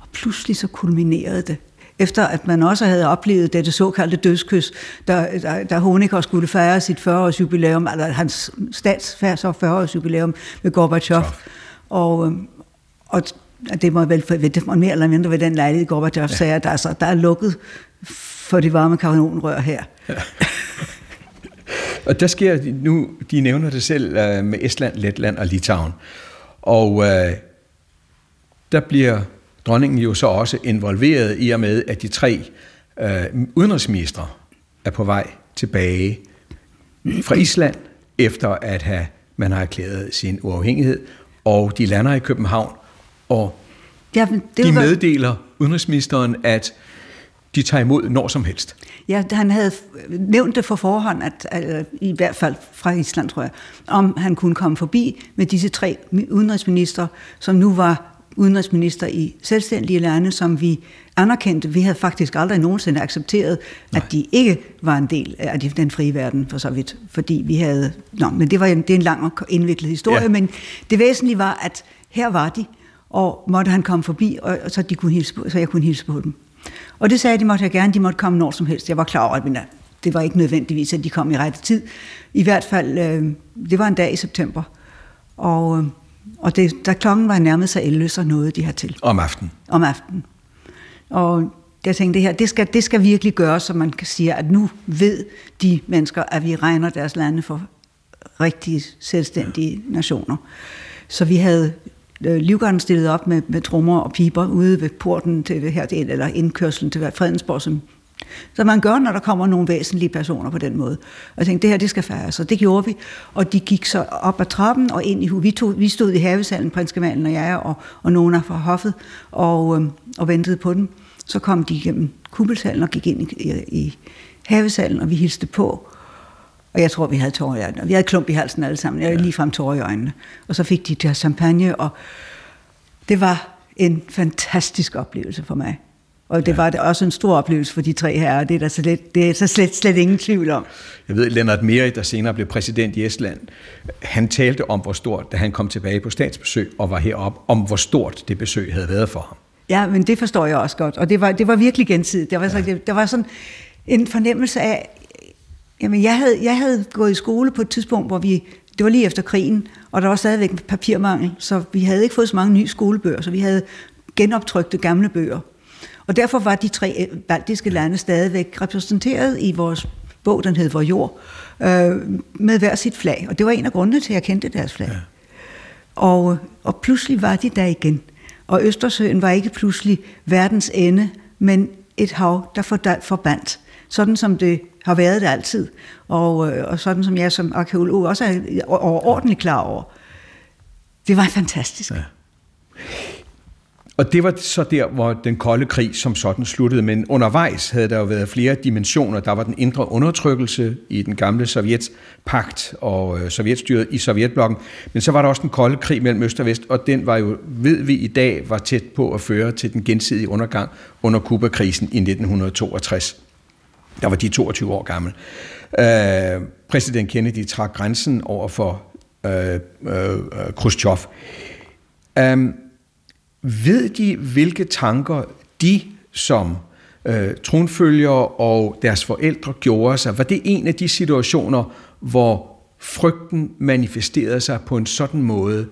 Og pludselig så kulminerede det efter at man også havde oplevet dette såkaldte dødskys, da, da, da Honecker skulle fejre sit 40-års jubilæum, eller hans statsfærd 40-års jubilæum med Gorbachev. Og, øhm, og det må vel det må mere eller mindre ved den lejlighed, Gorbachev ja. sagde, at der, altså, der er lukket for de varme kanonrør her. Ja. (laughs) og der sker nu, de nævner det selv øh, med Estland, Letland og Litauen. Og øh, der bliver dronningen jo så også involveret i og med, at de tre øh, udenrigsministre er på vej tilbage fra Island, efter at have, man har erklæret sin uafhængighed, og de lander i København, og ja, det de meddeler udenrigsministeren, at de tager imod når som helst. Ja, han havde nævnt det for forhånd, at, at, i hvert fald fra Island, tror jeg, om han kunne komme forbi med disse tre udenrigsminister, som nu var udenrigsminister i selvstændige lande, som vi anerkendte. Vi havde faktisk aldrig nogensinde accepteret, Nej. at de ikke var en del af den frie verden, for så vidt. Fordi vi havde... Nå, men det var en, det er en lang og indviklet historie, ja. men det væsentlige var, at her var de, og måtte han komme forbi, og, så, de kunne hilse på, så jeg kunne hilse på dem. Og det sagde de måtte jeg gerne, de måtte komme når som helst. Jeg var klar over, at det var ikke nødvendigvis, at de kom i rette tid. I hvert fald, øh, det var en dag i september, og... Øh, og det, da klokken var nærmet sig 11, så nåede de hertil. Om aftenen? Om aftenen. Og jeg tænkte, det her, det skal, det skal virkelig gøres, så man kan sige, at nu ved de mennesker, at vi regner deres lande for rigtige selvstændige ja. nationer. Så vi havde Øh, livgarden stillet op med, med trommer og piber ude ved porten til her, eller indkørslen til Fredensborg, som så man gør, når der kommer nogle væsentlige personer på den måde. Og jeg tænkte, det her, det skal færre. Så det gjorde vi. Og de gik så op ad trappen og ind i huset. Vi, tog, vi stod i havesalen, prinskemalen og jeg, og, og nogen fra hoffet, og, øhm, og ventede på dem. Så kom de igennem kuppelsalen og gik ind i, i, i havesalen, og vi hilste på. Og jeg tror, vi havde tårer i øjnene. Vi havde klump i halsen alle sammen. Jeg havde lige frem tårer i øjnene. Og så fik de der champagne, og det var en fantastisk oplevelse for mig. Og det ja. var det også en stor oplevelse for de tre herrer, det er der slet, det er så slet, slet ingen tvivl om. Jeg ved, Lennart Meri, der senere blev præsident i Estland, han talte om, hvor stort, da han kom tilbage på statsbesøg og var heroppe, om hvor stort det besøg havde været for ham. Ja, men det forstår jeg også godt, og det var, det var virkelig gensidigt. Der var, så, det, der var sådan en fornemmelse af, jamen jeg havde, jeg havde gået i skole på et tidspunkt, hvor vi, det var lige efter krigen, og der var stadigvæk papirmangel, så vi havde ikke fået så mange nye skolebøger, så vi havde genoptrykte gamle bøger. Og derfor var de tre øh, baltiske lande stadigvæk repræsenteret i vores bog, den hed Vor Jord, øh, med hver sit flag. Og det var en af grundene til, at jeg kendte deres flag. Ja. Og, og pludselig var de der igen. Og Østersøen var ikke pludselig verdens ende, men et hav, der forbandt. Sådan som det har været det altid. Og, øh, og sådan som jeg som arkeolog også er overordentligt klar over. Det var fantastisk. Ja. Og det var så der, hvor den kolde krig som sådan sluttede. Men undervejs havde der jo været flere dimensioner. Der var den indre undertrykkelse i den gamle sovjetpagt og øh, sovjetstyret i Sovjetblokken. Men så var der også den kolde krig mellem Øst og Vest, og den var jo, ved vi i dag, var tæt på at føre til den gensidige undergang under Kuba-krisen i 1962. Der var de 22 år gammel. Øh, præsident Kennedy trak grænsen over for øh, øh, Khrushchev. Øh, ved de, hvilke tanker de som øh, tronfølgere og deres forældre gjorde sig? Var det en af de situationer, hvor frygten manifesterede sig på en sådan måde,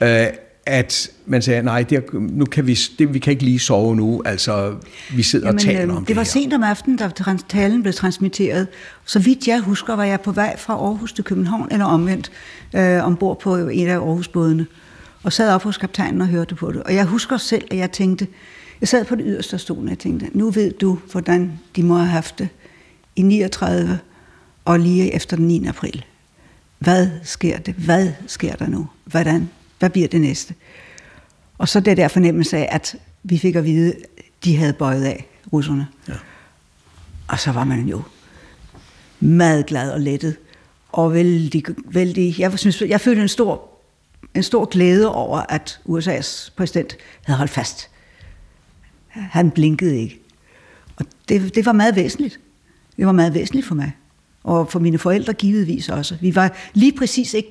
øh, at man sagde, nej, det, nu kan vi, det, vi kan ikke lige sove nu, altså vi sidder Jamen, og taler øh, om det Det var her. sent om aftenen, da talen blev transmitteret. Så vidt jeg husker, var jeg på vej fra Aarhus til København, eller omvendt, øh, ombord på en af Aarhusbådene og sad op hos kaptajnen og hørte på det. Og jeg husker selv, at jeg tænkte, jeg sad på det yderste stol, og jeg tænkte, nu ved du, hvordan de må have haft det i 39 og lige efter den 9. april. Hvad sker det? Hvad sker der nu? Hvordan? Hvad bliver det næste? Og så det der fornemmelse af, at vi fik at vide, de havde bøjet af, russerne. Ja. Og så var man jo meget glad og lettet. Og vældig, vældig, jeg, synes, jeg følte en stor en stor glæde over, at USA's præsident havde holdt fast. Han blinkede ikke. Og det, det var meget væsentligt. Det var meget væsentligt for mig. Og for mine forældre givetvis også. Vi var lige præcis ikke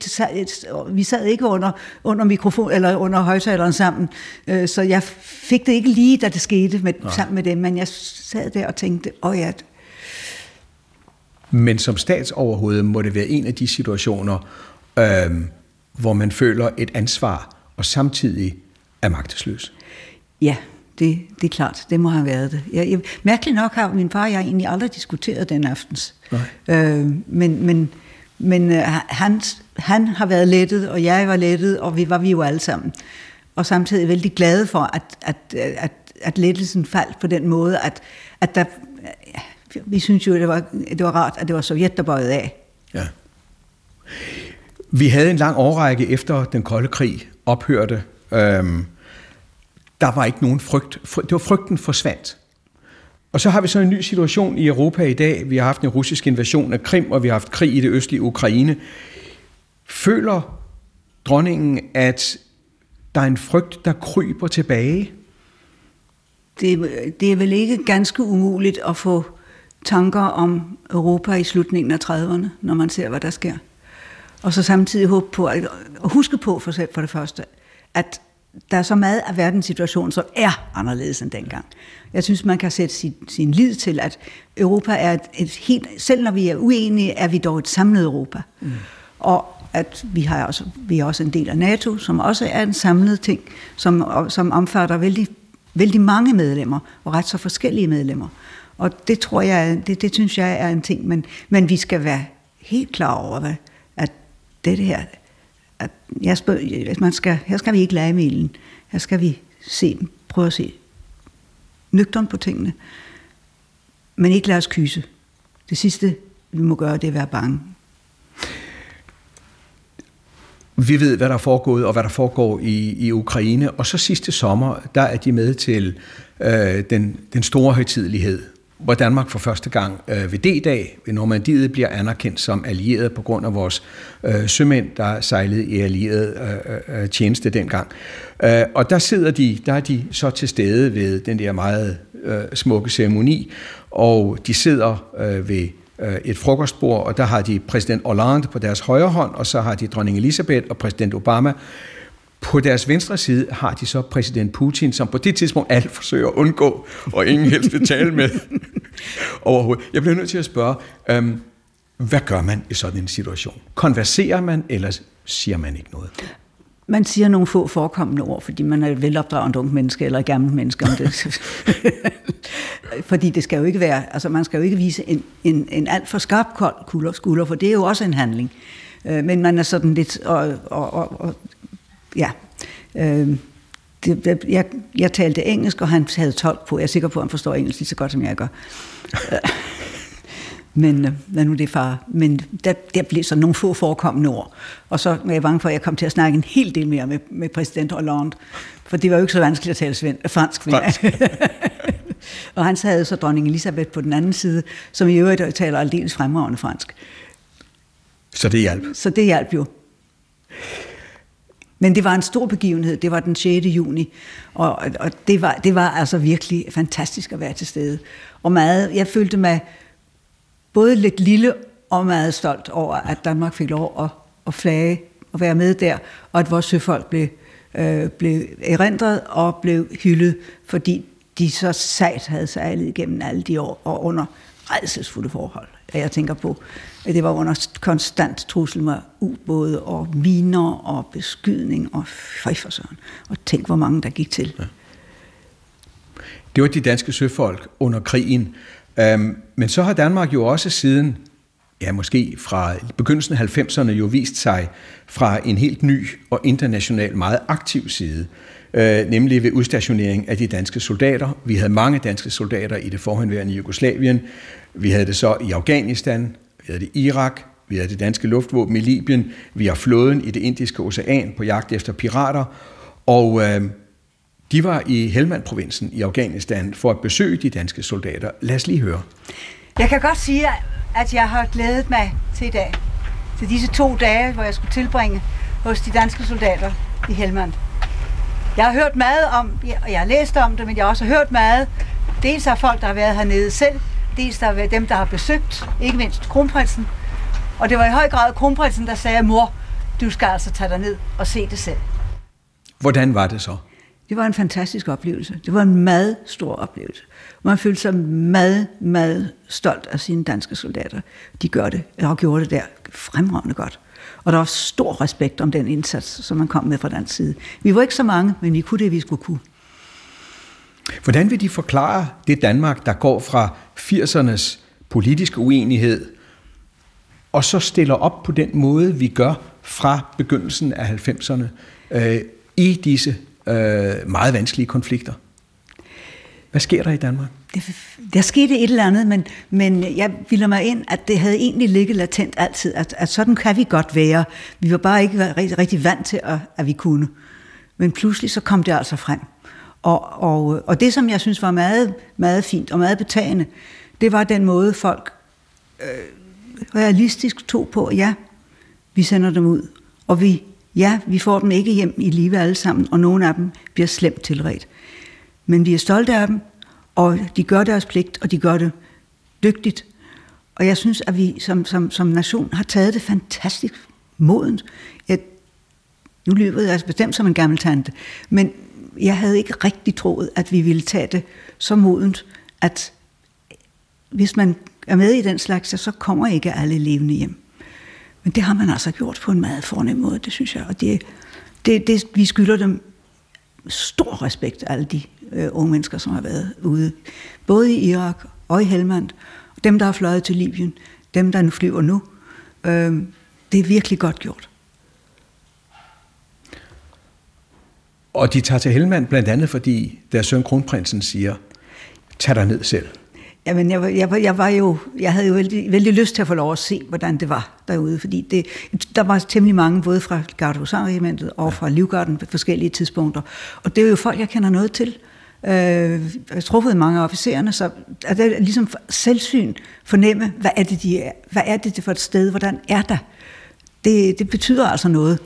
vi sad ikke under, under mikrofon eller under højtaleren sammen, øh, så jeg fik det ikke lige, da det skete med, sammen med dem, men jeg sad der og tænkte, åh oh ja. Men som statsoverhoved må det være en af de situationer, øh, hvor man føler et ansvar og samtidig er magtesløs. Ja, det, det er klart, det må have været det. Jeg, jeg, mærkeligt nok har min far og jeg egentlig aldrig diskuteret den aftens. Nej. Øh, men men, men øh, han, han har været lettet, og jeg var lettet, og vi var vi jo alle sammen. Og samtidig vældig glade for, at, at, at, at lettelsen faldt på den måde, at, at der, vi synes jo, det var, det var rart, at det var Sovjet, der bøjede af. Ja. Vi havde en lang årrække efter den kolde krig ophørte. Øhm, der var ikke nogen frygt. Det var frygten forsvandt. Og så har vi så en ny situation i Europa i dag. Vi har haft en russisk invasion af Krim, og vi har haft krig i det østlige Ukraine. Føler dronningen, at der er en frygt, der kryber tilbage? Det, det er vel ikke ganske umuligt at få tanker om Europa i slutningen af 30'erne, når man ser, hvad der sker. Og så samtidig håbe på, at, og huske på for, selv for det første, at der er så meget af verdens situation, som er anderledes end dengang. Jeg synes, man kan sætte sin, sin lid til, at Europa er et, et helt... Selv når vi er uenige, er vi dog et samlet Europa. Mm. Og at vi, har også, vi er også en del af NATO, som også er en samlet ting, som, som omfatter vældig, vældig mange medlemmer, og ret så forskellige medlemmer. Og det tror jeg, det, det synes jeg er en ting, men, men vi skal være helt klar over, hvad, at det her, at jeg spørger, man skal, her skal vi ikke lade milen. Her skal vi se, prøve at se nøgteren på tingene, men ikke lade os kyse. Det sidste, vi må gøre, det er at være bange. Vi ved, hvad der er foregået, og hvad der foregår i, i Ukraine. Og så sidste sommer, der er de med til øh, den, den store højtidelighed hvor Danmark for første gang øh, ved D-dag ved Normandiet bliver anerkendt som allieret på grund af vores øh, sømænd, der sejlede i allieret øh, øh, øh, tjeneste dengang. Øh, og der sidder de, der er de så til stede ved den der meget øh, smukke ceremoni, og de sidder øh, ved øh, et frokostbord, og der har de præsident Hollande på deres højre hånd, og så har de dronning Elisabeth og præsident Obama på deres venstre side har de så præsident Putin, som på det tidspunkt alt forsøger at undgå, og ingen helst vil tale med (laughs) overhovedet. Jeg bliver nødt til at spørge, øhm, hvad gør man i sådan en situation? Konverserer man, eller siger man ikke noget? Man siger nogle få forekommende ord, fordi man er et velopdragende ung menneske, eller et gammelt menneske. Om det. (laughs) fordi det skal jo ikke være, altså man skal jo ikke vise en, en, en alt for skarp kold skulder, for det er jo også en handling. Øh, men man er sådan lidt, og, og, og, og ja, øh, det, jeg, jeg talte engelsk, og han havde tolk på. Jeg er sikker på, at han forstår engelsk lige så godt, som jeg gør. Men øh, hvad nu det far? Men der, der blev så nogle få forekommende ord. Og så var jeg bange for, at jeg kom til at snakke en hel del mere med, med præsident Hollande. For det var jo ikke så vanskeligt at tale sven, fransk. fransk. (laughs) og han havde så dronning Elisabeth på den anden side, som i øvrigt taler aldeles fremragende fransk. Så det hjalp? Så det hjalp jo. Men det var en stor begivenhed. Det var den 6. juni, og, og det, var, det var altså virkelig fantastisk at være til stede. Og meget, jeg følte mig både lidt lille og meget stolt over, at Danmark fik lov at, at flage og være med der, og at vores søfolk blev, øh, blev erindret og blev hyldet, fordi de så sejt havde sejlet igennem alle de år og under redselsfulde forhold. Jeg tænker på, Øh, det var under konstant trussel med ubåde og miner og beskydning og fejforsøren. Og tænk, hvor mange der gik til. Ja. Det var de danske søfolk under krigen. Øhm, men så har Danmark jo også siden, ja måske fra begyndelsen af 90'erne, jo vist sig fra en helt ny og international meget aktiv side øh, nemlig ved udstationering af de danske soldater. Vi havde mange danske soldater i det forhenværende Jugoslavien. Vi havde det så i Afghanistan, vi havde det i Irak, vi havde det danske luftvåben i Libyen, vi har flåden i det indiske ocean på jagt efter pirater, og øh, de var i Helmand-provinsen i Afghanistan for at besøge de danske soldater. Lad os lige høre. Jeg kan godt sige, at jeg har glædet mig til i dag. Til disse to dage, hvor jeg skulle tilbringe hos de danske soldater i Helmand. Jeg har hørt meget om, og jeg har læst om det, men jeg har også hørt meget. Dels af folk, der har været hernede selv, dels der har dem, der har besøgt, ikke mindst kronprinsen. Og det var i høj grad kronprinsen, der sagde, mor, du skal altså tage dig ned og se det selv. Hvordan var det så? Det var en fantastisk oplevelse. Det var en meget stor oplevelse. Man følte sig meget, meget stolt af sine danske soldater. De gør det, og gjorde det der fremragende godt. Og der var stor respekt om den indsats, som man kom med fra den side. Vi var ikke så mange, men vi kunne det, vi skulle kunne. Hvordan vil de forklare det Danmark, der går fra 80'ernes politiske uenighed, og så stiller op på den måde, vi gør fra begyndelsen af 90'erne øh, i disse øh, meget vanskelige konflikter? Hvad sker der i Danmark? Der skete et eller andet, men, men jeg vilder mig ind, at det havde egentlig ligget latent altid, at, at sådan kan vi godt være. Vi var bare ikke rigtig, rigtig vant til, at, at vi kunne. Men pludselig så kom det altså frem. Og, og, og det, som jeg synes var meget, meget fint og meget betagende, det var den måde, folk øh, realistisk tog på, ja, vi sender dem ud, og vi, ja, vi får dem ikke hjem i live alle sammen, og nogle af dem bliver slemt tilret. Men vi er stolte af dem, og de gør deres pligt, og de gør det dygtigt. Og jeg synes, at vi som, som, som nation har taget det fantastisk modent. Jeg, nu lyder jeg altså bestemt som en gammel tante, men jeg havde ikke rigtig troet, at vi ville tage det så modent, at hvis man er med i den slags, så kommer ikke alle levende hjem. Men det har man altså gjort på en meget fornem måde, det synes jeg. Og det, det, det, vi skylder dem stor respekt, alle de øh, unge mennesker, som har været ude. Både i Irak og i Helmand. Dem, der har fløjet til Libyen. Dem, der nu flyver nu. Øh, det er virkelig godt gjort. Og de tager til Helmand blandt andet, fordi deres søn kronprinsen siger, tag dig ned selv. Jamen, jeg, jeg, jeg, var jo, jeg havde jo vældig, vældig lyst til at få lov at se, hvordan det var derude, fordi det, der var temmelig mange, både fra Gardehusarregimentet og fra Livgarden på forskellige tidspunkter. Og det er jo folk, jeg kender noget til. Øh, jeg har truffet mange af officererne, så er det ligesom selvsyn fornemme, hvad er det, de er, hvad er det for et sted, hvordan er der? Det, det betyder altså noget.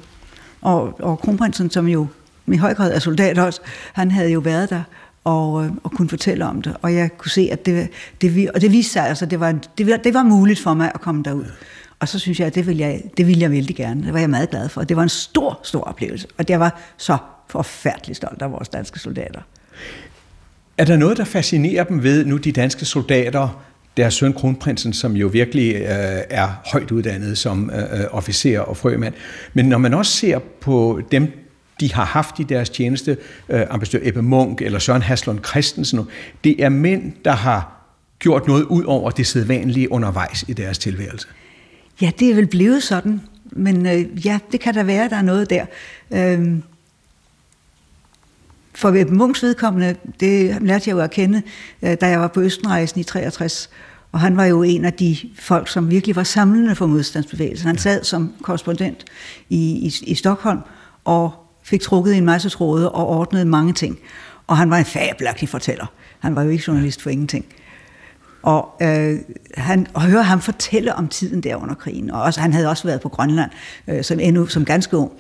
Og, og kronprinsen, som jo i høj grad er soldat også, han havde jo været der, og, øh, og kunne fortælle om det. Og jeg kunne se, at det, det, og det viste sig, altså, det var, det, det var muligt for mig at komme derud. Og så synes jeg, at det ville jeg, det ville jeg vældig gerne. Det var jeg meget glad for. Det var en stor, stor oplevelse. Og jeg var så forfærdeligt stolt af vores danske soldater. Er der noget, der fascinerer dem ved nu de danske soldater, deres søn kronprinsen, som jo virkelig øh, er højt uddannet som øh, øh officer og frømand, men når man også ser på dem, de har haft i deres tjeneste, øh, ambassadør Ebbe Munk eller Søren Haslund Christensen. Det er mænd, der har gjort noget ud over det sædvanlige undervejs i deres tilværelse. Ja, det er vel blevet sådan, men øh, ja, det kan da være, der er noget der. Øh, for Ebbe Munks vedkommende, det lærte jeg jo at kende, øh, da jeg var på Østenrejsen i 63, og han var jo en af de folk, som virkelig var samlende for modstandsbevægelsen. Han sad som korrespondent i, i, i Stockholm, og fik trukket en masse tråde og ordnet mange ting. Og han var en fabelagtig fortæller. Han var jo ikke journalist for ingenting. Og, øh, han, og høre ham fortælle om tiden der under krigen. Og også, han havde også været på Grønland øh, som, endnu, som ganske ung.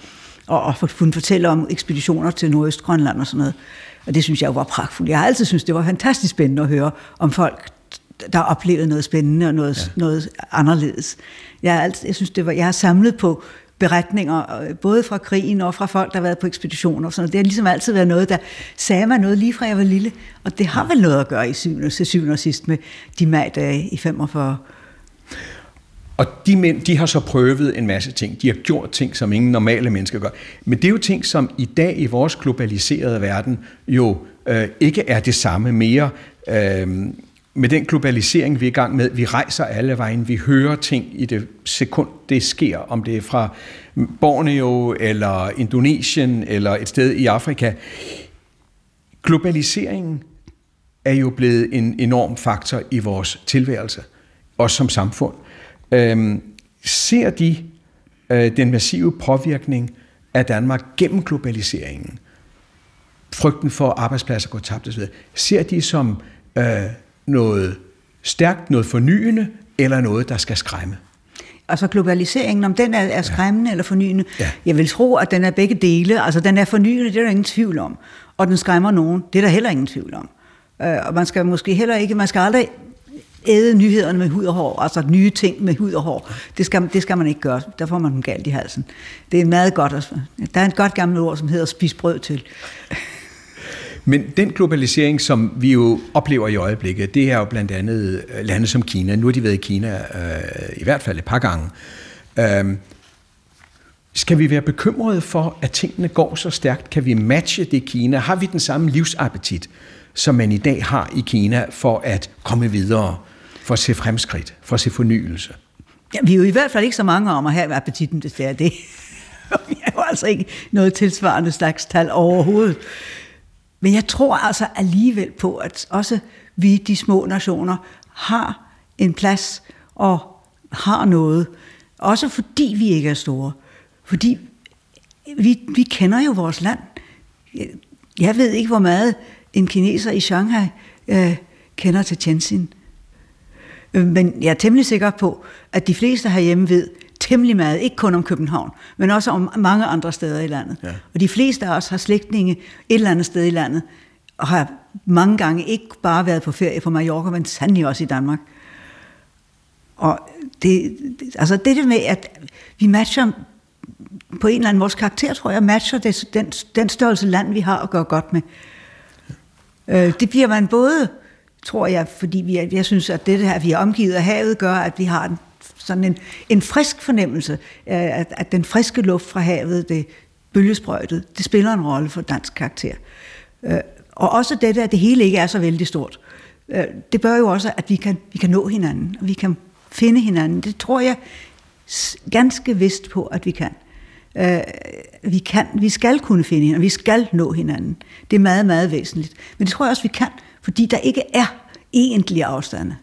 Og, og kunne fortælle om ekspeditioner til Nordøstgrønland og sådan noget. Og det synes jeg jo var pragtfuldt. Jeg har altid synes det var fantastisk spændende at høre om folk, der oplevede noget spændende og noget, ja. noget anderledes. Jeg, har altid, jeg synes, det var, jeg har samlet på beretninger, øh, både fra krigen og fra folk, der har været på ekspeditioner. Og sådan. Det har ligesom altid været noget, der sagde mig noget lige fra jeg var lille. Og det har vel noget at gøre i syvende, til syvende og sidst med de magdage i 45. Og de mænd, de har så prøvet en masse ting. De har gjort ting, som ingen normale mennesker gør. Men det er jo ting, som i dag i vores globaliserede verden jo øh, ikke er det samme mere. Øh, med den globalisering, vi er i gang med, vi rejser alle vejen, vi hører ting i det sekund, det sker, om det er fra Borneo eller Indonesien eller et sted i Afrika. Globaliseringen er jo blevet en enorm faktor i vores tilværelse, også som samfund. Øhm, ser de øh, den massive påvirkning af Danmark gennem globaliseringen, frygten for arbejdspladser går tabt osv., ser de som øh, noget stærkt, noget fornyende, eller noget, der skal skræmme? altså globaliseringen, om den er, er skræmmende ja. eller fornyende. Ja. Jeg vil tro, at den er begge dele. Altså den er fornyende, det er der ingen tvivl om. Og den skræmmer nogen, det er der heller ingen tvivl om. Øh, og man skal måske heller ikke, man skal aldrig æde nyhederne med hud og hår, altså nye ting med hud og hår. Det skal, det skal man ikke gøre, der får man dem galt i halsen. Det er meget godt, der er et godt gammelt ord, som hedder spis brød til. Men den globalisering, som vi jo oplever i øjeblikket, det er jo blandt andet øh, lande som Kina. Nu har de været i Kina øh, i hvert fald et par gange. Øh, skal vi være bekymrede for, at tingene går så stærkt? Kan vi matche det Kina? Har vi den samme livsappetit, som man i dag har i Kina, for at komme videre, for at se fremskridt, for at se fornyelse? Ja, vi er jo i hvert fald ikke så mange om at have appetitten, det er (laughs) det. vi er jo altså ikke noget tilsvarende slags tal overhovedet. Men jeg tror altså alligevel på, at også vi, de små nationer, har en plads og har noget. Også fordi vi ikke er store. Fordi vi, vi kender jo vores land. Jeg ved ikke, hvor meget en kineser i Shanghai øh, kender til Tianjin. Øh, men jeg er temmelig sikker på, at de fleste herhjemme ved temmelig meget, ikke kun om København, men også om mange andre steder i landet. Ja. Og de fleste af os har slægtninge et eller andet sted i landet, og har mange gange ikke bare været på ferie på Mallorca, men sandelig også i Danmark. Og det, altså det, med, at vi matcher på en eller anden vores karakter, tror jeg, matcher det, den, den størrelse land, vi har at gøre godt med. Øh, det bliver man både, tror jeg, fordi vi, jeg synes, at det her, vi er omgivet af havet, gør, at vi har en, sådan en, en frisk fornemmelse, at, at den friske luft fra havet, det bølgesprøjtet, det spiller en rolle for dansk karakter. Øh, og også det at det hele ikke er så vældig stort. Øh, det bør jo også, at vi kan, vi kan nå hinanden, og vi kan finde hinanden. Det tror jeg ganske vist på, at vi kan. Øh, vi, kan, vi skal kunne finde hinanden, vi skal nå hinanden. Det er meget, meget væsentligt. Men det tror jeg også, vi kan, fordi der ikke er egentlige afstande.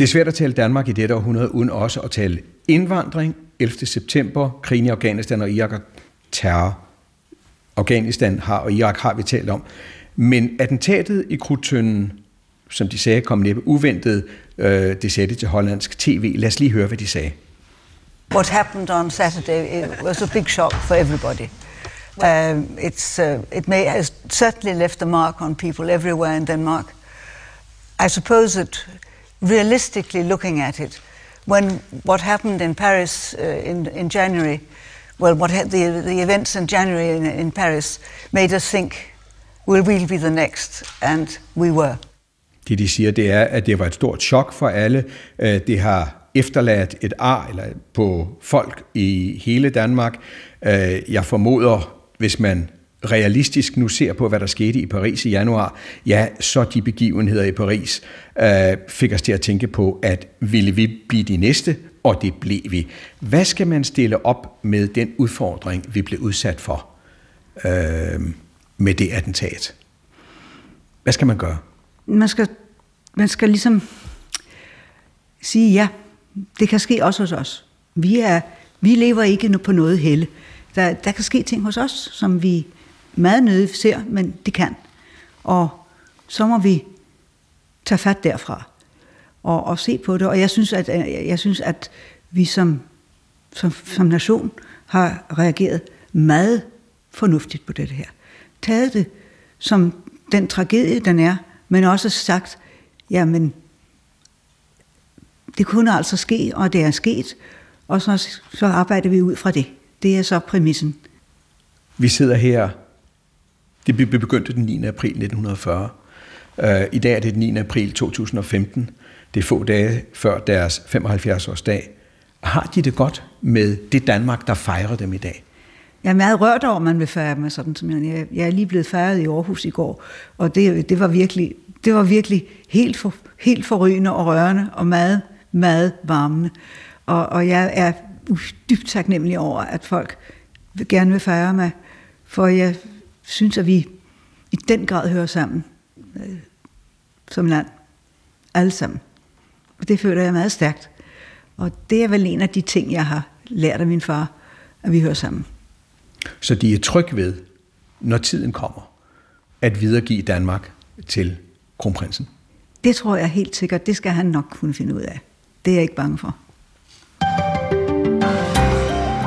Det er svært at tale Danmark i dette århundrede, uden også at tale indvandring, 11. september, krigen i Afghanistan og Irak og terror. Afghanistan har og Irak har vi talt om. Men attentatet i Krudtønden, som de sagde, kom næppe uventet. Øh, det sagde det til hollandsk tv. Lad os lige høre, hvad de sagde. What happened on Saturday it was a big shock for everybody. Um, it's, uh, it may, has certainly left a mark on people everywhere in Denmark. I suppose that realistically looking at it, when what happened in Paris uh, in, in January, well, what the, the events in January in, in Paris made us think, will we be the next? And we were. Det de siger, det er, at det var et stort chok for alle. Øh, det har efterladt et ar eller på folk i hele Danmark. Øh, jeg formoder, hvis man realistisk nu ser på, hvad der skete i Paris i januar, ja, så de begivenheder i Paris øh, fik os til at tænke på, at ville vi blive de næste, og det blev vi. Hvad skal man stille op med den udfordring, vi blev udsat for øh, med det attentat? Hvad skal man gøre? Man skal, man skal ligesom sige, ja, det kan ske også hos os. Vi, er, vi lever ikke på noget helle. Der, der kan ske ting hos os, som vi meget nødigt ser, men det kan. Og så må vi tage fat derfra og, og se på det. Og jeg synes, at, øh, jeg synes, at vi som, som, som nation har reageret meget fornuftigt på det her. Taget det som den tragedie, den er, men også sagt, jamen, det kunne altså ske, og det er sket, og så, så arbejder vi ud fra det. Det er så præmissen. Vi sidder her, det blev begyndt den 9. april 1940. Øh, I dag er det den 9. april 2015. Det er få dage før deres 75-års dag. Har de det godt med det Danmark, der fejrer dem i dag? Jeg er meget rørt over, at man vil fejre med sådan som jeg. Jeg er lige blevet fejret i Aarhus i går, og det, det var virkelig, det var virkelig helt, for, helt forrygende og rørende og meget meget varmende. Og, og jeg er dybt taknemmelig over, at folk vil gerne vil fejre mig, for jeg synes, at vi i den grad hører sammen øh, som land. Alle sammen. Og det føler jeg meget stærkt. Og det er vel en af de ting, jeg har lært af min far, at vi hører sammen. Så de er tryg ved, når tiden kommer, at videregive Danmark til kronprinsen? Det tror jeg helt sikkert. Det skal han nok kunne finde ud af. Det er jeg ikke bange for.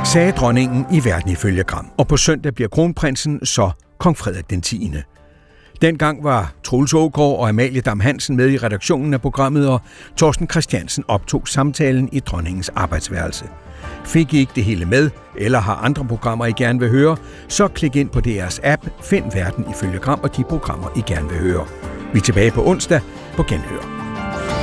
Sagde dronningen i verden ifølge Gram, og på søndag bliver kronprinsen så kong Frederik den 10. Dengang var Troels Ågaard og Amalie Dam Hansen med i redaktionen af programmet, og Torsten Christiansen optog samtalen i dronningens arbejdsværelse. Fik I ikke det hele med, eller har andre programmer, I gerne vil høre, så klik ind på DR's app, find verden ifølge Gram og de programmer, I gerne vil høre. Vi er tilbage på onsdag på Genhør.